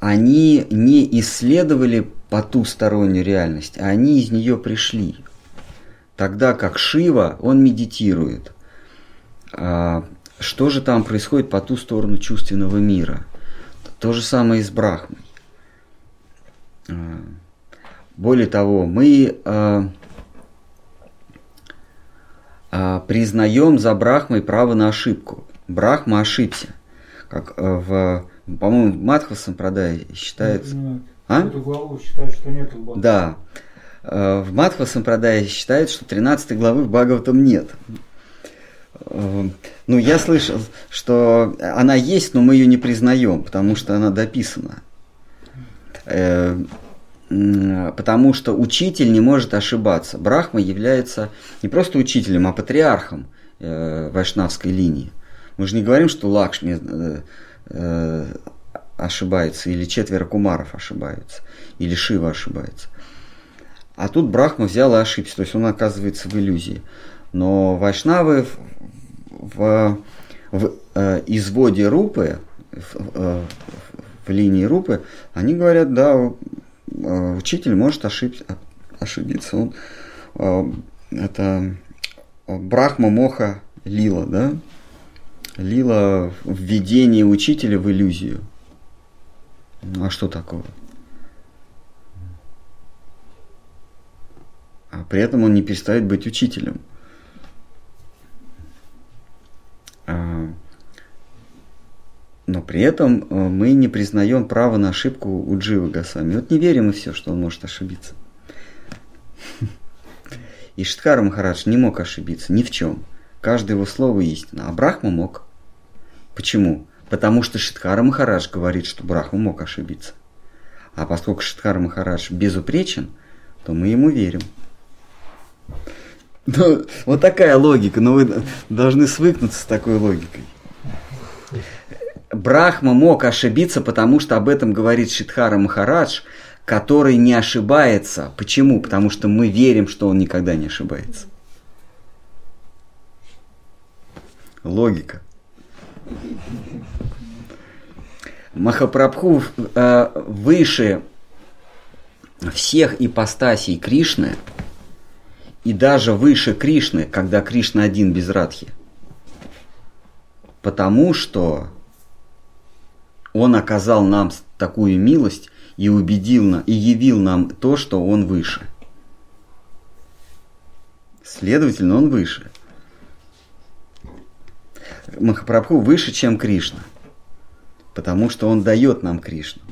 они не исследовали потустороннюю реальность, а они из нее пришли. Тогда как Шива, он медитирует. А что же там происходит по ту сторону чувственного мира? То же самое и с Брахмой. А, более того, мы а, а, признаем за Брахмой право на ошибку. Брахма ошибся. Как а, в, по-моему, в Мадхва Сампрадае считается... А? Эту главу считают, что нету Бога. Да. В Матхва Сампрадае считают, что 13 главы в Бхагаватам нет. Ну, я слышал, что она есть, но мы ее не признаем, потому что она дописана. Э, потому что учитель не может ошибаться. Брахма является не просто учителем, а патриархом вайшнавской линии. Мы же не говорим, что Лакшми ошибается, или четверо кумаров ошибаются, или Шива ошибается. А тут Брахма взял и ошибся, то есть он оказывается в иллюзии. Но вайшнавы в, в, в э, изводе рупы, в, э, в линии рупы, они говорят, да, э, учитель может ошиб, ошибиться. Он, э, это Брахма Моха Лила, да? Лила введение учителя в иллюзию. Ну, а что такого? а при этом он не перестает быть учителем. А, но при этом э, мы не признаем право на ошибку у Дживы Гасами. Вот не верим и все, что он может ошибиться. [LAUGHS] И Шиткара Махарадж не мог ошибиться ни в чем. Каждое его слово истина. А Брахма мог. Почему? Потому что Шиткара Махарадж говорит, что Брахма мог ошибиться. А поскольку Шиткара Махарадж безупречен, то мы ему верим. [LAUGHS] Ну, вот такая логика, но вы должны свыкнуться с такой логикой. Брахма мог ошибиться, потому что об этом говорит Шидхара Махарадж, который не ошибается. Почему? Потому что мы верим, что он никогда не ошибается. Логика. Махапрабху э, выше всех ипостасей Кришны – и даже выше Кришны, когда Кришна один без Радхи. Потому что он оказал нам такую милость и убедил и явил нам то, что он выше. Следовательно, он выше. Махапрабху выше, чем Кришна. Потому что он дает нам Кришну.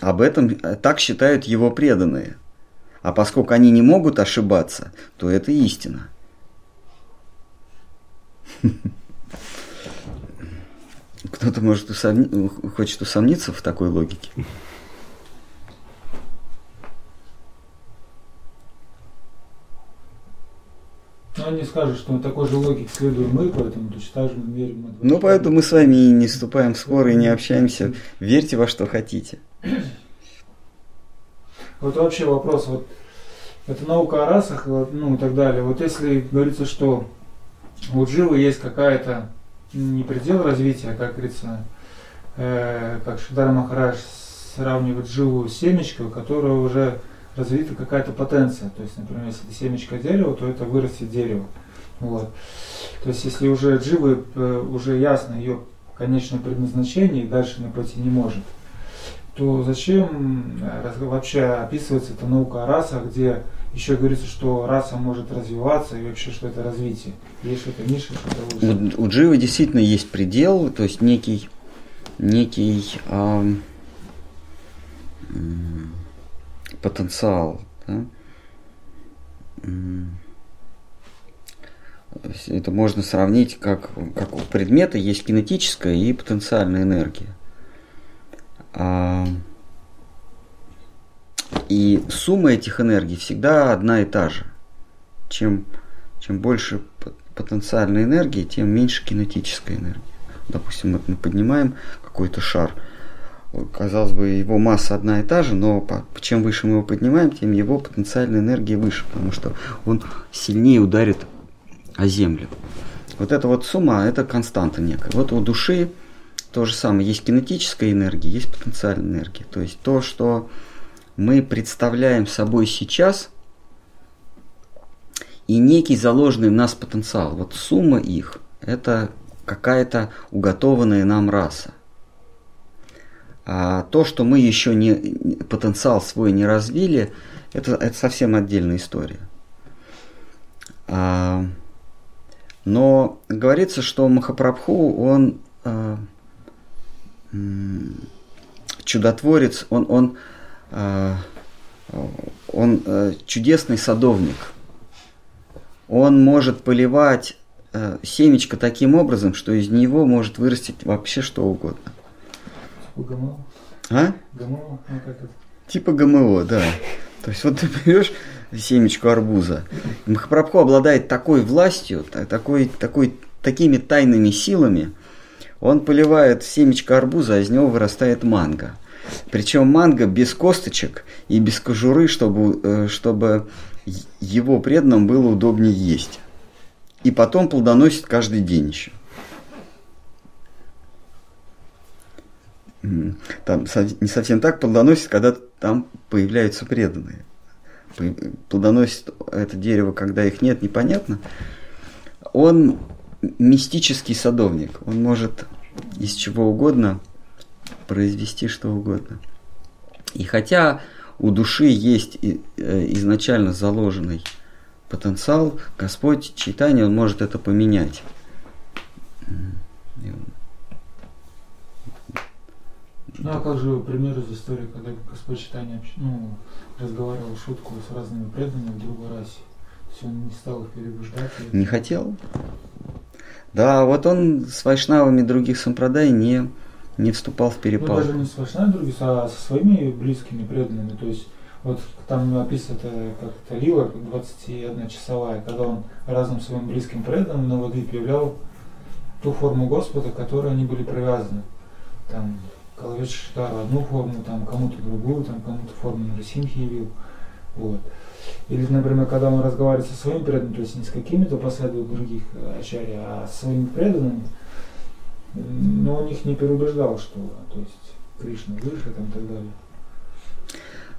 Об этом так считают его преданные – а поскольку они не могут ошибаться, то это истина. [LAUGHS] Кто-то, может, усомни... хочет усомниться в такой логике. Ну а они скажут, что на такой же логике следуем мы, поэтому точно так же мы верим. Мы ну, поэтому мы с вами и не вступаем в споры, и не общаемся. Верьте во что хотите. Вот вообще вопрос, вот это наука о расах, ну и так далее. Вот если говорится, что у Дживы есть какая-то не предел развития, как говорится, э, как Шидар Махарадж сравнивает живую семечку, у которой уже развита какая-то потенция. То есть, например, если это семечко дерева, то это вырастет дерево. Вот. То есть, если уже дживы, э, уже ясно ее конечное предназначение, и дальше она пойти не может, то зачем э, вообще описывается эта наука о расах, где еще говорится, что раса может развиваться и вообще, что это развитие. Есть что-то ниже, что-то выше. У, у Дживы действительно есть предел, то есть некий, некий эм, потенциал. Да? Это можно сравнить, как, как у предмета есть кинетическая и потенциальная энергия. А, и сумма этих энергий всегда одна и та же. Чем, чем больше потенциальной энергии, тем меньше кинетической энергии. Допустим, вот мы поднимаем какой-то шар. Казалось бы, его масса одна и та же, но чем выше мы его поднимаем, тем его потенциальная энергия выше, потому что он сильнее ударит о землю. Вот эта вот сумма, это константа некая. Вот у души то же самое. Есть кинетическая энергия, есть потенциальная энергия. То есть то, что мы представляем собой сейчас, и некий заложенный в нас потенциал. Вот сумма их – это какая-то уготованная нам раса. А то, что мы еще не, потенциал свой не развили, это, это совсем отдельная история. А, но говорится, что Махапрабху, он а, чудотворец, он, он Э, он э, чудесный садовник. Он может поливать э, семечко таким образом, что из него может вырастить вообще что угодно. Типа ГМО? А? ГМО? Ну, как это? Типа ГМО, да. То есть вот ты берешь семечку арбуза. Махапрабху обладает такой властью, такой, такой, такими тайными силами. Он поливает семечко арбуза, а из него вырастает манго. Причем манго без косточек и без кожуры, чтобы, э, чтобы его преданным было удобнее есть. И потом плодоносит каждый день еще. Там не совсем так плодоносит, когда там появляются преданные. Плодоносит это дерево, когда их нет, непонятно. Он мистический садовник. Он может из чего угодно произвести что угодно. И хотя у души есть э, изначально заложенный потенциал, Господь читание, Он может это поменять. Ну а как же пример из истории, когда Господь читание ну, разговаривал шутку с разными преданными в другой расе? То есть он не стал их переубеждать? Не хотел. Да, вот он с вайшнавами других сампрадай не, не вступал в перепал. Ну, даже не с Вашнайдругис, а со своими близкими преданными. То есть вот там описано как это Лила, 21 часовая, когда он разным своим близким преданным на воды являл ту форму Господа, к которой они были привязаны. Там Калавич Шитару одну форму, там кому-то другую, там кому-то форму Нарасимхи явил. Вот. Или, например, когда он разговаривает со своим преданным, то есть не с какими-то последователями других ачари, а с своими преданными, но он их не переубеждал, что то есть Кришна выше там, и так далее.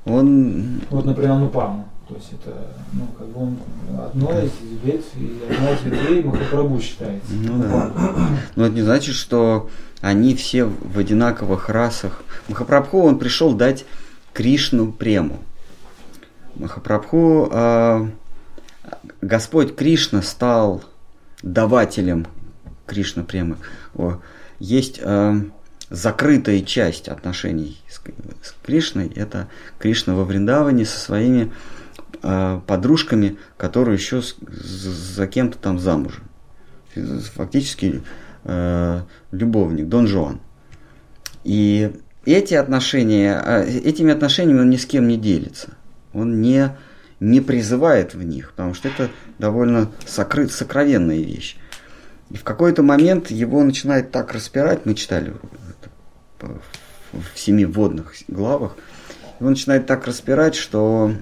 Он... Вот, например, Нупама. То есть это, ну, как бы он одно из ветвей, одна из ветвей Махапрабху считается. Ну да. Но это не значит, что они все в одинаковых расах. Махапрабху, он пришел дать Кришну прему. Махапрабху, э, Господь Кришна стал давателем Кришна премы. Есть э, закрытая часть отношений с, с Кришной. Это Кришна во Вриндаване со своими э, подружками, которые еще с, за кем-то там замужем. Фактически э, любовник, Дон Жуан. И эти отношения, э, этими отношениями он ни с кем не делится. Он не, не призывает в них, потому что это довольно сокрыт, сокровенная вещь. И в какой-то момент его начинает так распирать, мы читали в семи водных главах, его начинает так распирать, что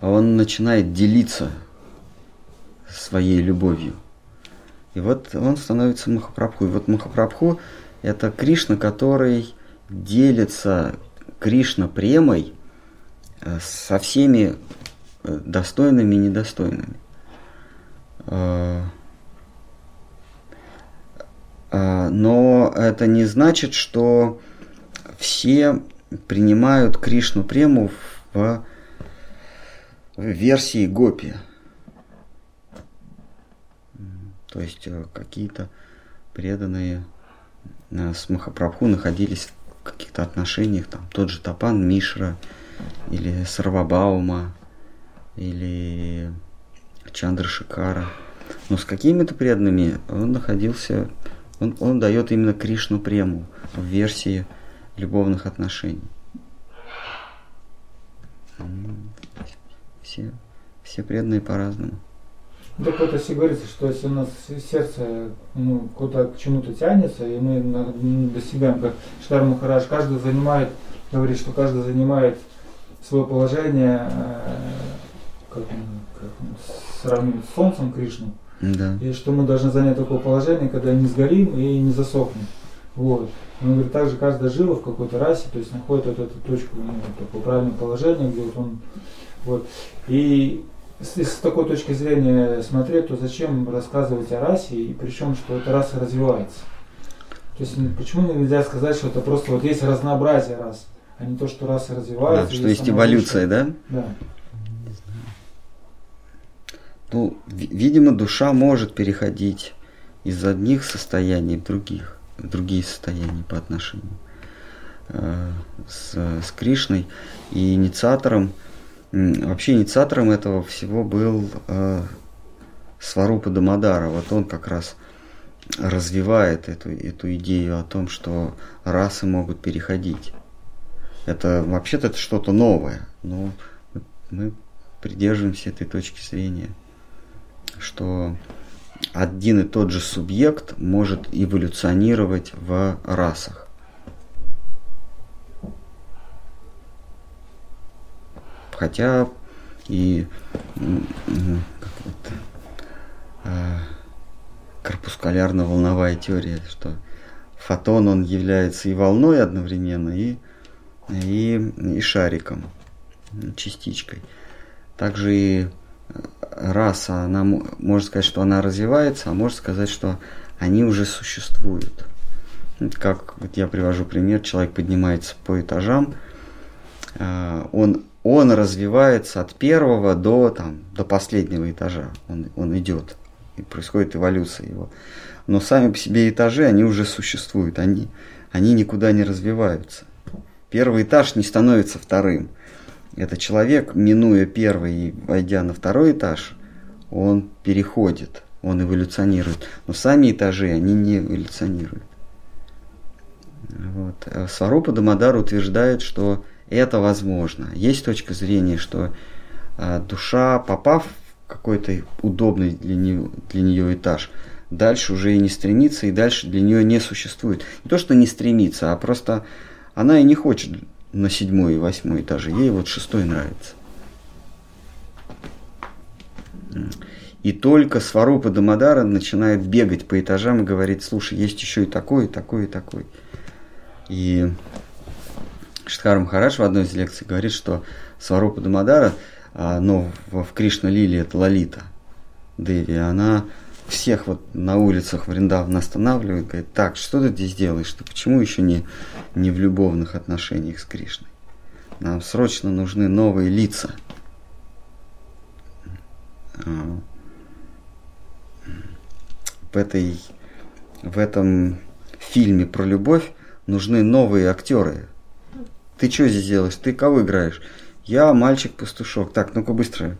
он начинает делиться своей любовью. И вот он становится Махапрабху. И вот Махапрабху – это Кришна, который делится Кришна премой со всеми э, достойными и недостойными. Э, но это не значит, что все принимают Кришну прему в версии Гопи. То есть какие-то преданные с Махапрабху находились в каких-то отношениях, там тот же Тапан Мишра, или Сарвабаума, или Чандра Шикара. Но с какими-то преданными он находился, он, он дает именно Кришну прему в версии любовных отношений. Все, все преданные по-разному. Так вот, если говорится, что если у нас сердце ну, куда к чему-то тянется, и мы достигаем, как Штар Махараш, каждый занимает, говорит, что каждый занимает свое положение, э, как, как сравнивать с Солнцем Кришну, да. и что мы должны занять такое положение, когда не сгорим и не засохнем. Вот. Он говорит, также каждая жила в какой-то расе, то есть находит вот эту точку, ну, такое правильное положение, где вот он вот. И если с такой точки зрения смотреть, то зачем рассказывать о расе, и причем, что эта раса развивается? То есть почему нельзя сказать, что это просто вот есть разнообразие рас, а не то, что раса развивается. Да, что есть эволюция, да? Да. Ну, видимо, душа может переходить из одних состояний в других, в другие состояния по отношению э, с, с Кришной и инициатором Вообще инициатором этого всего был э, Сварупа Дамадара. Вот он как раз развивает эту, эту идею о том, что расы могут переходить. Это вообще-то это что-то новое, но мы придерживаемся этой точки зрения, что один и тот же субъект может эволюционировать в расах. хотя и а, корпускулярно-волновая теория, что фотон он является и волной одновременно, и, и, и шариком, частичкой. Также и раса, она может сказать, что она развивается, а может сказать, что они уже существуют. Как вот я привожу пример, человек поднимается по этажам, а, он он развивается от первого до, там, до последнего этажа. Он, он идет, и происходит эволюция его. Но сами по себе этажи, они уже существуют, они, они никуда не развиваются. Первый этаж не становится вторым. Это человек, минуя первый и войдя на второй этаж, он переходит, он эволюционирует. Но сами этажи, они не эволюционируют. Вот. Сварупа Дамадар утверждает, что это возможно. Есть точка зрения, что э, душа, попав в какой-то удобный для нее, для нее этаж, дальше уже и не стремится, и дальше для нее не существует. Не то, что не стремится, а просто она и не хочет на седьмой и восьмой этаже. Ей вот шестой нравится. И только Сварупа Дамадара начинает бегать по этажам и говорит, слушай, есть еще и такой, и такой, и такой. И Штхар Махарадж в одной из лекций говорит, что Сварупа Дамадара, а, но в, в Кришна Лили это Лалита Деви, она всех вот на улицах Вриндавна останавливает, говорит, так, что ты здесь делаешь, ты почему еще не, не в любовных отношениях с Кришной? Нам срочно нужны новые лица. А, в, этой, в этом фильме про любовь нужны новые актеры, ты что здесь делаешь? Ты кого играешь? Я мальчик-пастушок. Так, ну-ка быстро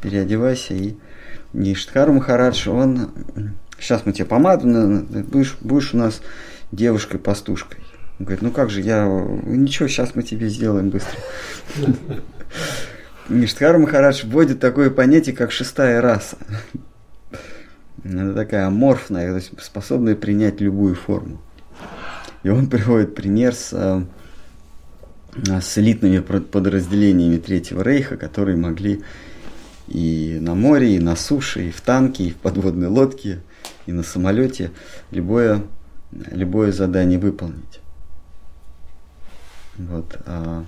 переодевайся и Ништхар Махарадж, он... Сейчас мы тебе помаду, будешь, будешь у нас девушкой-пастушкой. Он говорит, ну как же, я... Ничего, сейчас мы тебе сделаем быстро. [LAUGHS] Ништхар Махарадж вводит такое понятие, как шестая раса. Это такая аморфная, то есть способная принять любую форму. И он приводит пример с, э, с элитными подразделениями Третьего Рейха, которые могли и на море, и на суше, и в танке, и в подводной лодке, и на самолете любое, любое задание выполнить. Вот. А,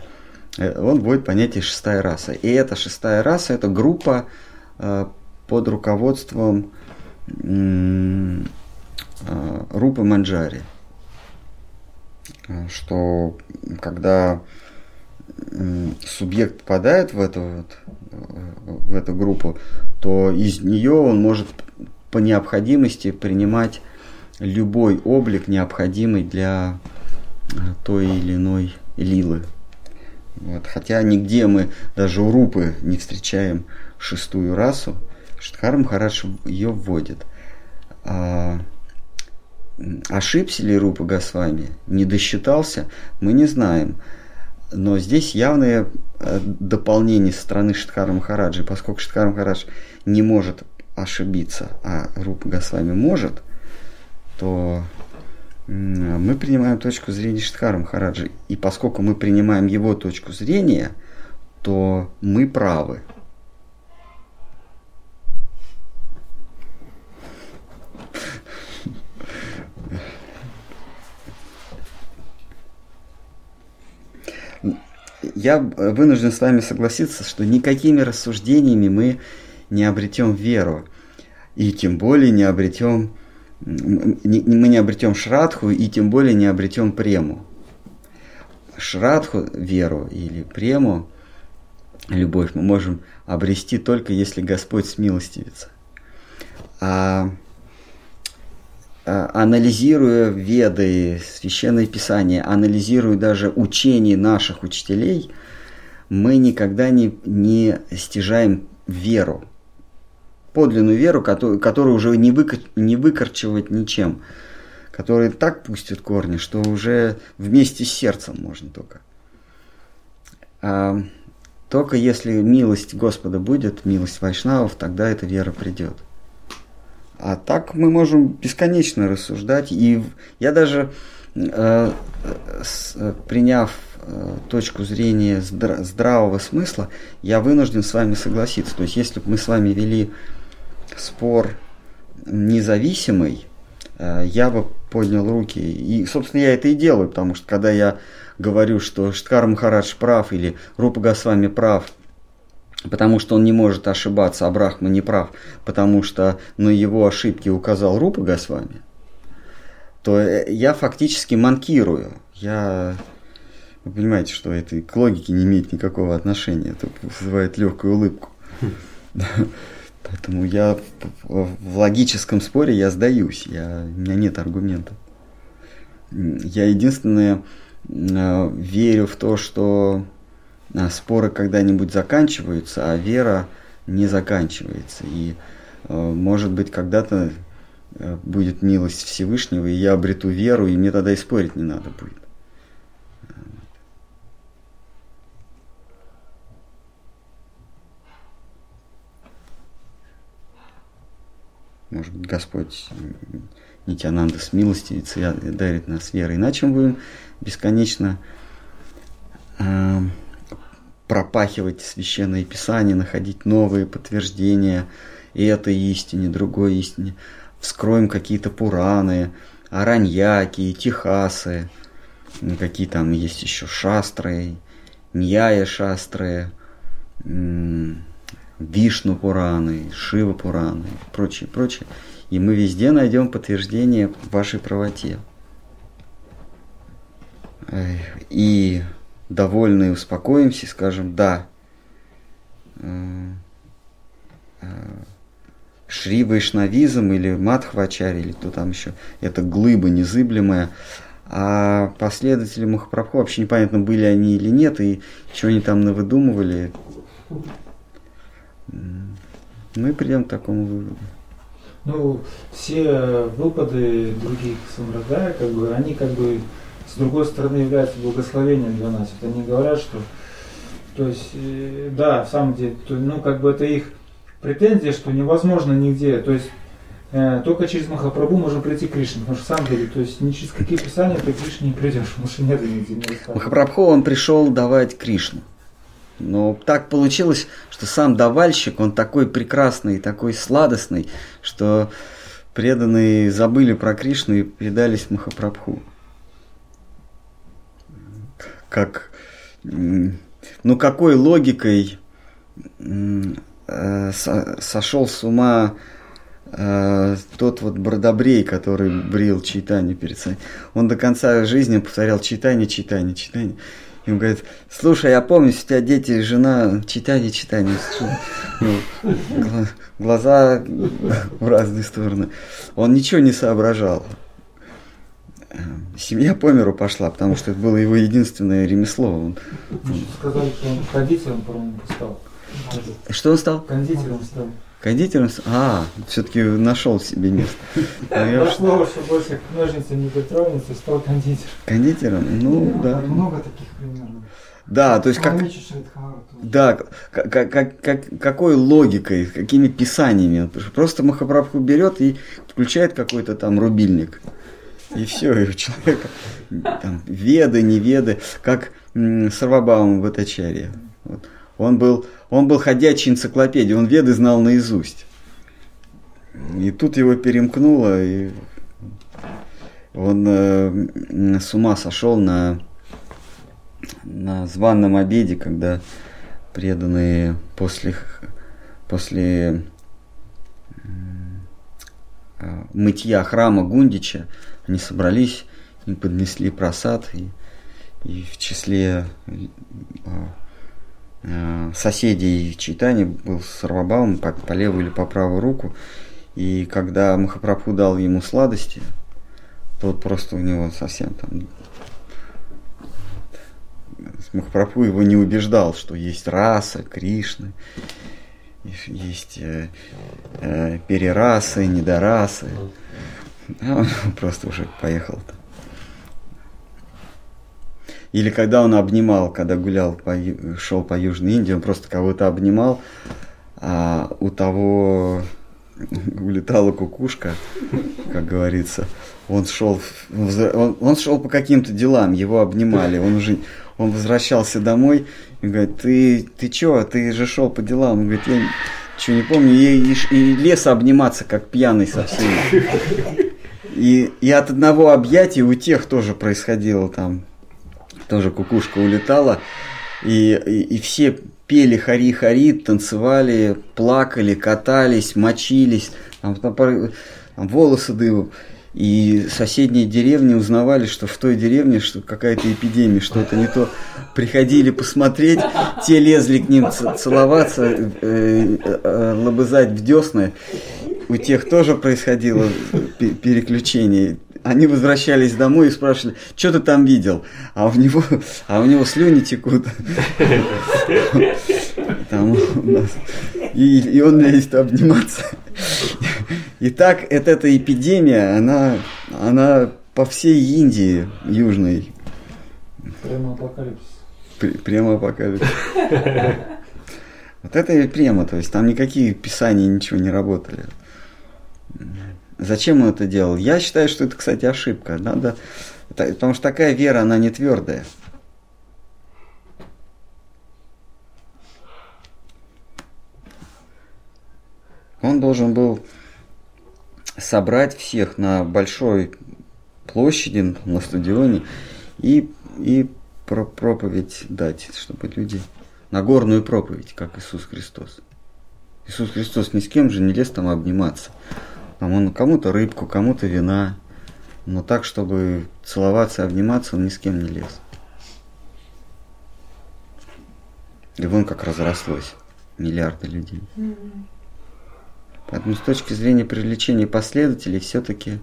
э, он вводит понятие шестая раса. И эта шестая раса – это группа э, под руководством э, Рупы Манджари. Что когда субъект попадает в эту, вот, в эту группу, то из нее он может по необходимости принимать любой облик, необходимый для той или иной лилы. Вот. Хотя нигде мы даже у Рупы не встречаем шестую расу, Штхар Махарадж ее вводит. А, ошибся ли Рупа Госвами, не досчитался, мы не знаем. Но здесь явное э, дополнение со стороны Штхара Махараджи, поскольку Штхар Махарадж не может ошибиться, а Рупа Госвами может, то мы принимаем точку зрения Штхара Махараджи. И поскольку мы принимаем его точку зрения, то мы правы. Я вынужден с вами согласиться, что никакими рассуждениями мы не обретем веру. И тем более не обретем мы не обретем шрадху и тем более не обретем прему. Шрадху, веру или прему, любовь мы можем обрести только если Господь смилостивится. А анализируя веды, священное писание, анализируя даже учения наших учителей, мы никогда не, не стяжаем веру подлинную веру, которую, которую уже не, выкор, не выкорчевать ничем, которая так пустит корни, что уже вместе с сердцем можно только. А, только если милость Господа будет, милость Вайшнавов, тогда эта вера придет. А так мы можем бесконечно рассуждать. И я даже, э, с, приняв э, точку зрения здравого смысла, я вынужден с вами согласиться. То есть, если бы мы с вами вели спор независимый, э, я бы поднял руки. И, собственно, я это и делаю, потому что когда я говорю, что Шткар Махарадж прав или Рупа Госвами прав, потому что он не может ошибаться, а Брахма не прав, потому что на его ошибки указал Рупа Госвами, то э, я фактически манкирую. Я вы понимаете, что это к логике не имеет никакого отношения. Это вызывает легкую улыбку. Поэтому я в логическом споре я сдаюсь, я, у меня нет аргументов. Я единственное э, верю в то, что споры когда-нибудь заканчиваются, а вера не заканчивается. И э, может быть когда-то будет милость Всевышнего, и я обрету веру, и мне тогда и спорить не надо будет. Может быть, Господь Нитянанда с милостивицей дарит нас верой. Иначе мы будем бесконечно э, пропахивать священное писание, находить новые подтверждения и этой истине, другой истине. Вскроем какие-то пураны, араньяки, техасы, какие там есть еще шастры, ньяя шастры, Вишну Пураны, Шива Пураны прочее, прочее. И мы везде найдем подтверждение вашей правоте. И довольны успокоимся, скажем, да, э, э, Шри Вайшнавизм или Мадхвачари, или кто там еще, это глыба незыблемая, а последователи Махапрабху вообще непонятно, были они или нет, и что они там навыдумывали, мы придем к такому выводу. Ну, все выпады других самурадая, как бы, они как бы с другой стороны являются благословением для нас. Это они говорят, что То есть, э, да, в самом деле, то, ну, как бы это их претензия, что невозможно нигде. То есть, э, только через Махапрабху можно прийти к Кришне. Потому что, в самом деле, то есть, ни через какие писания ты к Кришне не придешь, потому что нет нигде. Не Махапрабху, он пришел давать Кришну. Но так получилось, что сам давальщик, он такой прекрасный, такой сладостный, что преданные забыли про Кришну и предались Махапрабху. Как, ну какой логикой э, сошел с ума э, тот вот бродобрей, который брил читание перед собой. Он до конца жизни повторял читание, читание, читание. Ему говорят, слушай, я помню, у тебя дети, жена, читание, читание. Ну, глаза в разные стороны. Он ничего не соображал. Семья по миру пошла, потому что это было его единственное ремесло. Он, Сказали, что он кондитером, по-моему, стал. Что он стал? Кондитером стал. Кондитером? А, все-таки нашел себе место. Дошло, что больше к ножнице не притронется, стал кондитером. Кондитером? Ну, да. Много таких примеров. Да, то есть как... Да, как, как, как, какой логикой, какими писаниями. Просто Махапрабху берет и включает какой-то там рубильник. И все, и у человека там, веды, не веды, как Сарвабаум в Атачаре. Вот. Он был, он был ходячей энциклопедией, он веды знал наизусть. И тут его перемкнуло, и он э, с ума сошел на, на званном обеде, когда преданные после, после э, мытья храма Гундича, они собрались, и поднесли просад, и, и в числе э, Э, соседей читания был Сарвабаум по, по левую или по правую руку. И когда Махапрабху дал ему сладости, тот просто у него совсем там... Махапрабху его не убеждал, что есть раса, Кришны, есть э, э, перерасы, недорасы. А он [LAUGHS] просто уже поехал там. Или когда он обнимал, когда гулял, по, шел по Южной Индии, он просто кого-то обнимал, а у того [LAUGHS] улетала кукушка, как говорится. Он шел, он, он шел по каким-то делам, его обнимали, он уже, он возвращался домой и говорит, ты, ты чё, ты же шел по делам. Он говорит, я ничего не помню, и, и, и лес обниматься, как пьяный совсем. И, и от одного объятия у тех тоже происходило там тоже кукушка улетала, и, и, и все пели хари-хари, танцевали, плакали, катались, мочились, там, там, там волосы дымом. И соседние деревни узнавали, что в той деревне что какая-то эпидемия, что-то не то. Приходили посмотреть, те лезли к ним целоваться, э, э, э, лобызать в десны. У тех тоже происходило переключение они возвращались домой и спрашивали, что ты там видел? А у него, а у него слюни текут. Там у нас. И, и он лезет обниматься. И так это, эта эпидемия, она, она по всей Индии южной. Прямо апокалипсис. Прямо апокалипсис. Вот это и прямо, то есть там никакие писания ничего не работали. Зачем он это делал? Я считаю, что это, кстати, ошибка. Надо, потому что такая вера, она не твердая. Он должен был собрать всех на большой площади, на стадионе и, и про проповедь дать, чтобы люди на горную проповедь, как Иисус Христос. Иисус Христос ни с кем же не лез там обниматься. Там кому-то рыбку, кому-то вина. Но так, чтобы целоваться, обниматься, он ни с кем не лез. И вон как разрослось. Миллиарды людей. Поэтому с точки зрения привлечения последователей, все-таки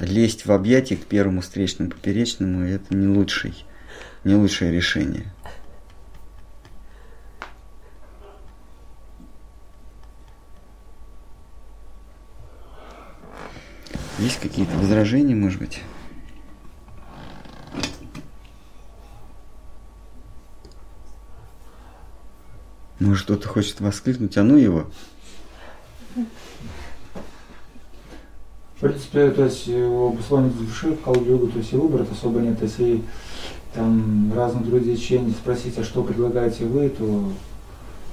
лезть в объятия к первому встречному поперечному это не лучший, не лучшее решение. Есть какие-то возражения, может быть? Может, кто-то хочет воскликнуть, а ну его. В принципе, то есть у обусловленность души в Калдюгу, то есть и выбора особо нет. Если там разных друзей членов спросить, а что предлагаете вы, то,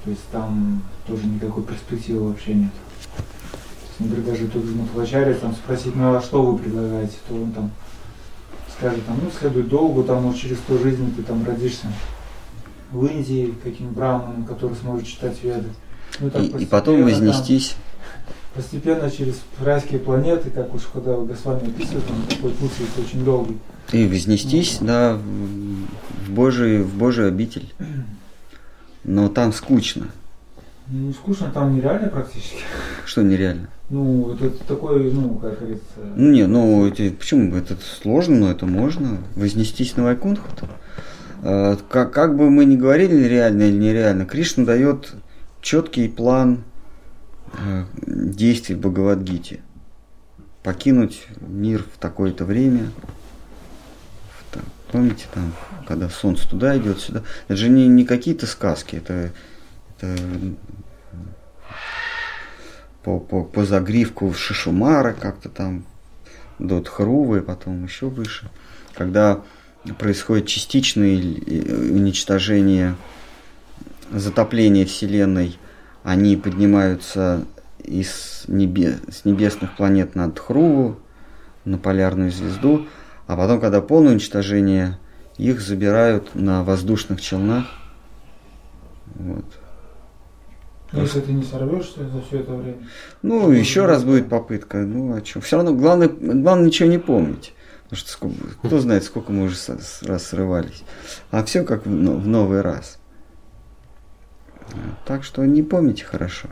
то есть там тоже никакой перспективы вообще нет. Например, даже тот же Матвачария там спросить, ну а что вы предлагаете, то он там скажет, там, ну следуй долгу, там, может, через сто жизней ты там родишься в Индии, каким браманом, который сможет читать веды. Ну, и, и потом вознестись. Там, постепенно через райские планеты, как уж когда Госвами описывает, он такой путь есть очень долгий. И вознестись, ну, да, в Божий, в Божий обитель. Но там скучно. Ну, скучно, там нереально практически. Что нереально? Ну, это, такой, ну, как говорится... Ну, не, ну, это, почему? Это сложно, но это можно. Вознестись на Вайкунтху. А, как, как бы мы ни говорили, реально или нереально, Кришна дает четкий план Э, действий в Бхагавадгите. Покинуть мир в такое-то время. Помните, там, когда солнце туда идет, сюда. Это же не, не какие-то сказки, это, это по, по, по загривку Шишумара как-то там до Тхрувы, потом еще выше. Когда происходит частичное уничтожение, затопление Вселенной – они поднимаются из небес, с небесных планет над Хруву, на полярную звезду, а потом, когда полное уничтожение, их забирают на воздушных челнах. Вот. Если ты не сорвешься за все это время. Ну, еще раз будет попытка. Ну, а что? Все равно главное, главное ничего не помнить. Потому что сколько, кто знает, сколько мы уже раз срывались. А все как в, в новый раз. Так что не помните хорошо.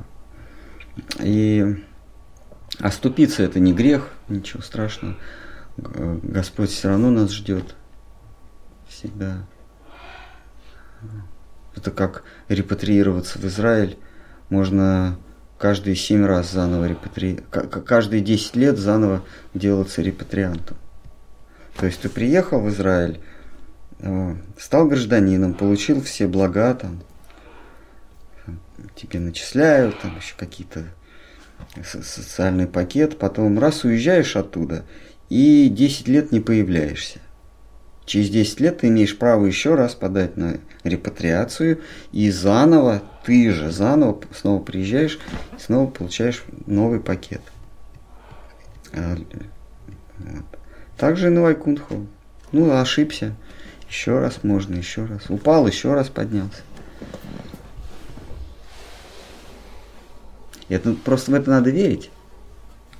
И оступиться это не грех, ничего страшного. Господь все равно нас ждет. Всегда. Это как репатриироваться в Израиль. Можно каждые семь раз заново репатри... Каждые десять лет заново делаться репатриантом. То есть ты приехал в Израиль, э, стал гражданином, получил все блага там, тебе начисляют, там еще какие-то социальный пакет, потом раз уезжаешь оттуда и 10 лет не появляешься. Через 10 лет ты имеешь право еще раз подать на репатриацию и заново, ты же заново снова приезжаешь снова получаешь новый пакет. А, вот. Также и на Вайкунтху. Ну, ошибся. Еще раз можно, еще раз. Упал, еще раз поднялся. Это просто в это надо верить.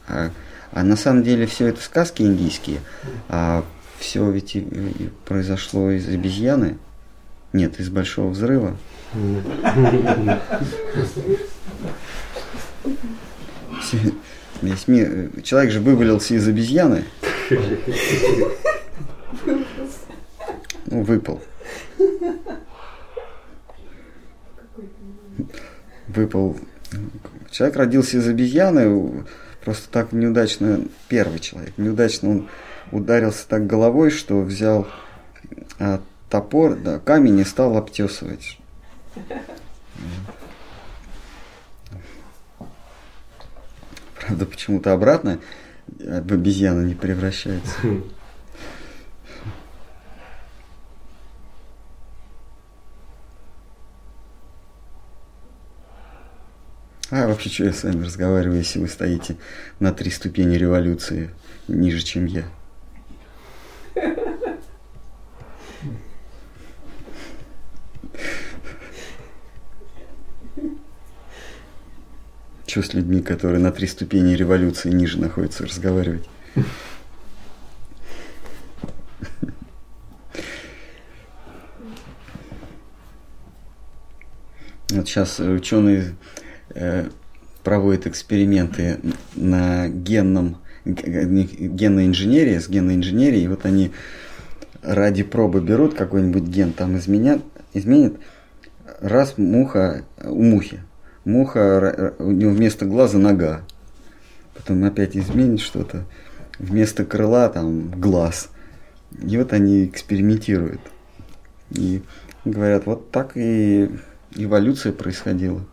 А, а на самом деле все это сказки индийские. А все ведь и, и произошло из обезьяны. Нет, из большого взрыва. Весь мир. Человек же вывалился из обезьяны. Ну, выпал. Выпал Человек родился из обезьяны, просто так неудачно, первый человек, неудачно он ударился так головой, что взял а, топор, да, камень и стал обтесывать. Правда, почему-то обратно в обезьяну не превращается. А вообще, что я с вами разговариваю, если вы стоите на три ступени революции ниже, чем я? Что с людьми, которые на три ступени революции ниже находятся, разговаривать? Вот сейчас ученые Э, проводят эксперименты на генном, генной инженерии, с генной инженерией, и вот они ради пробы берут какой-нибудь ген, там изменят, изменят, раз муха, у мухи, муха, у него вместо глаза нога, потом опять изменит что-то, вместо крыла там глаз. И вот они экспериментируют. И говорят, вот так и эволюция происходила.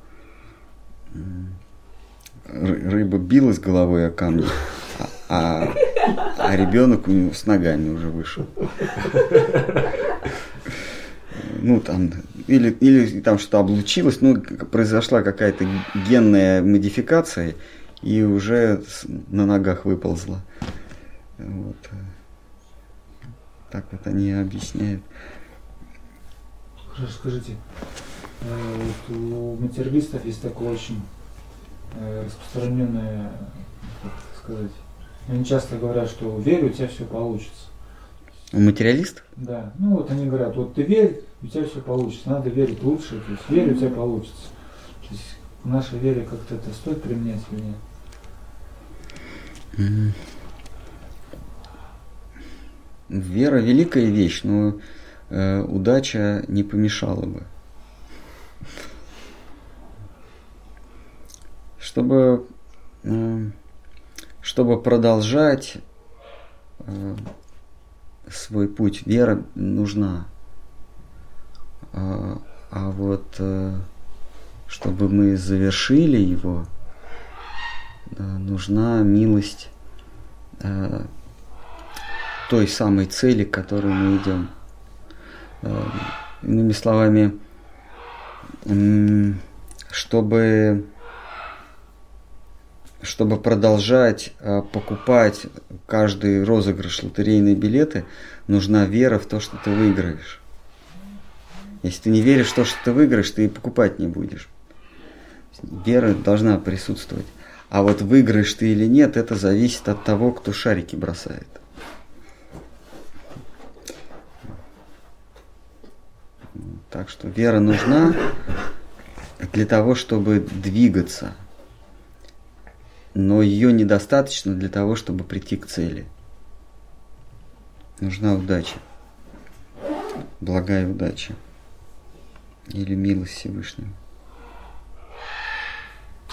Рыба билась головой о камни, а, а, ребенок у него с ногами уже вышел. Ну, там, или, или там что-то облучилось, ну, произошла какая-то генная модификация, и уже на ногах выползла. Вот. Так вот они объясняют. Хорошо, скажите, э, вот у материалистов есть такое очень э, распространенное, как сказать, они часто говорят, что верь, у тебя все получится. Материалистов? Да. Ну вот они говорят, вот ты верь, у тебя все получится. Надо верить лучше, то есть верь, у тебя получится. То есть в нашей вере как-то это стоит применять или нет? Вера великая вещь, но э, удача не помешала бы. Чтобы, э, чтобы продолжать э, свой путь, вера нужна. А, а вот э, чтобы мы завершили его, нужна милость э, той самой цели, к которой мы идем. Э, иными словами, чтобы, чтобы продолжать э, покупать каждый розыгрыш лотерейные билеты, нужна вера в то, что ты выиграешь. Если ты не веришь в то, что ты выиграешь, ты и покупать не будешь. Вера должна присутствовать. А вот выиграешь ты или нет, это зависит от того, кто шарики бросает. Так что вера нужна для того, чтобы двигаться. Но ее недостаточно для того, чтобы прийти к цели. Нужна удача. Благая удача. Или милость Всевышнего.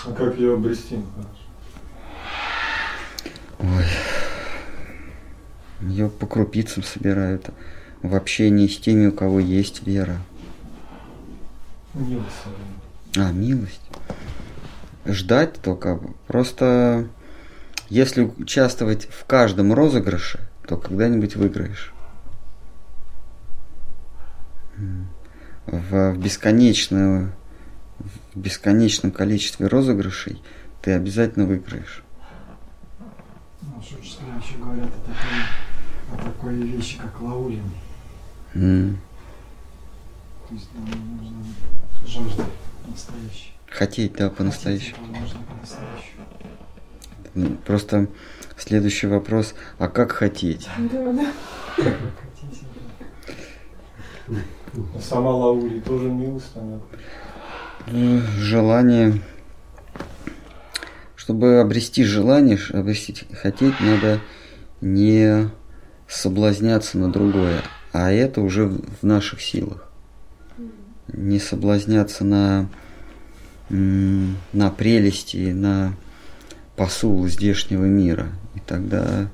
А как ее обрести? Ой. Ее по крупицам собирают в общении с теми, у кого есть вера. Милость. А, милость. Ждать только. Просто если участвовать в каждом розыгрыше, то когда-нибудь выиграешь. В, в бесконечную в бесконечном количестве розыгрышей ты обязательно выиграешь. Ну, учителя еще говорят о такой, о такой вещи, как лаулин. Mm. То есть нам нужно жажда настоящая. Хотеть, да, по-настоящему. Ну, просто следующий вопрос, а как хотеть? Да, да. Хотите, да. Сама Лаури тоже милость, она. Э, Желание. Чтобы обрести желание, обрести хотеть, надо не соблазняться на другое, а это уже в наших силах. Не соблазняться на, на прелести, на посул здешнего мира. И тогда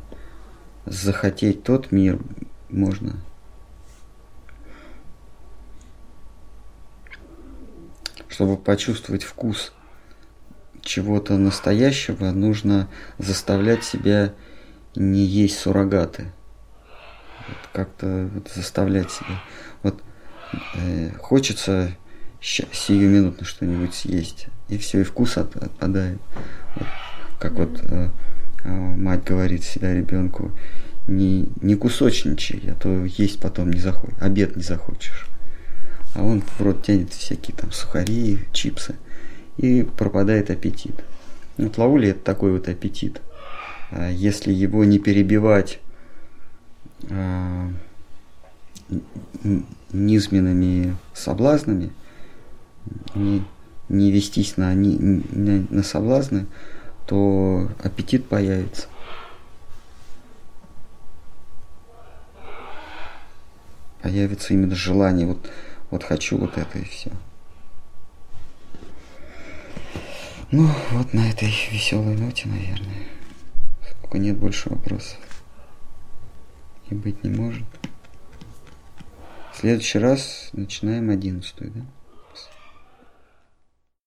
захотеть тот мир можно. Чтобы почувствовать вкус чего-то настоящего, нужно заставлять себя не есть суррогаты. Вот как-то вот заставлять себя. Вот э, хочется ща- сиюминутно что-нибудь съесть, и все, и вкус от- отпадает. Вот, как вот э, э, мать говорит всегда ребенку, не, не кусочничай, а то есть потом не захочешь, обед не захочешь. А он в рот тянет всякие там сухари, чипсы, и пропадает аппетит. Вот лаули это такой вот аппетит. А Если его не перебивать н- низменными соблазнами, не, не вестись на, ни- на, на соблазны, то аппетит появится. Появится именно желание, вот, вот хочу вот это и все. Ну, вот на этой веселой ноте, наверное. Сколько нет больше вопросов. И быть не может. В следующий раз начинаем одиннадцатую, да?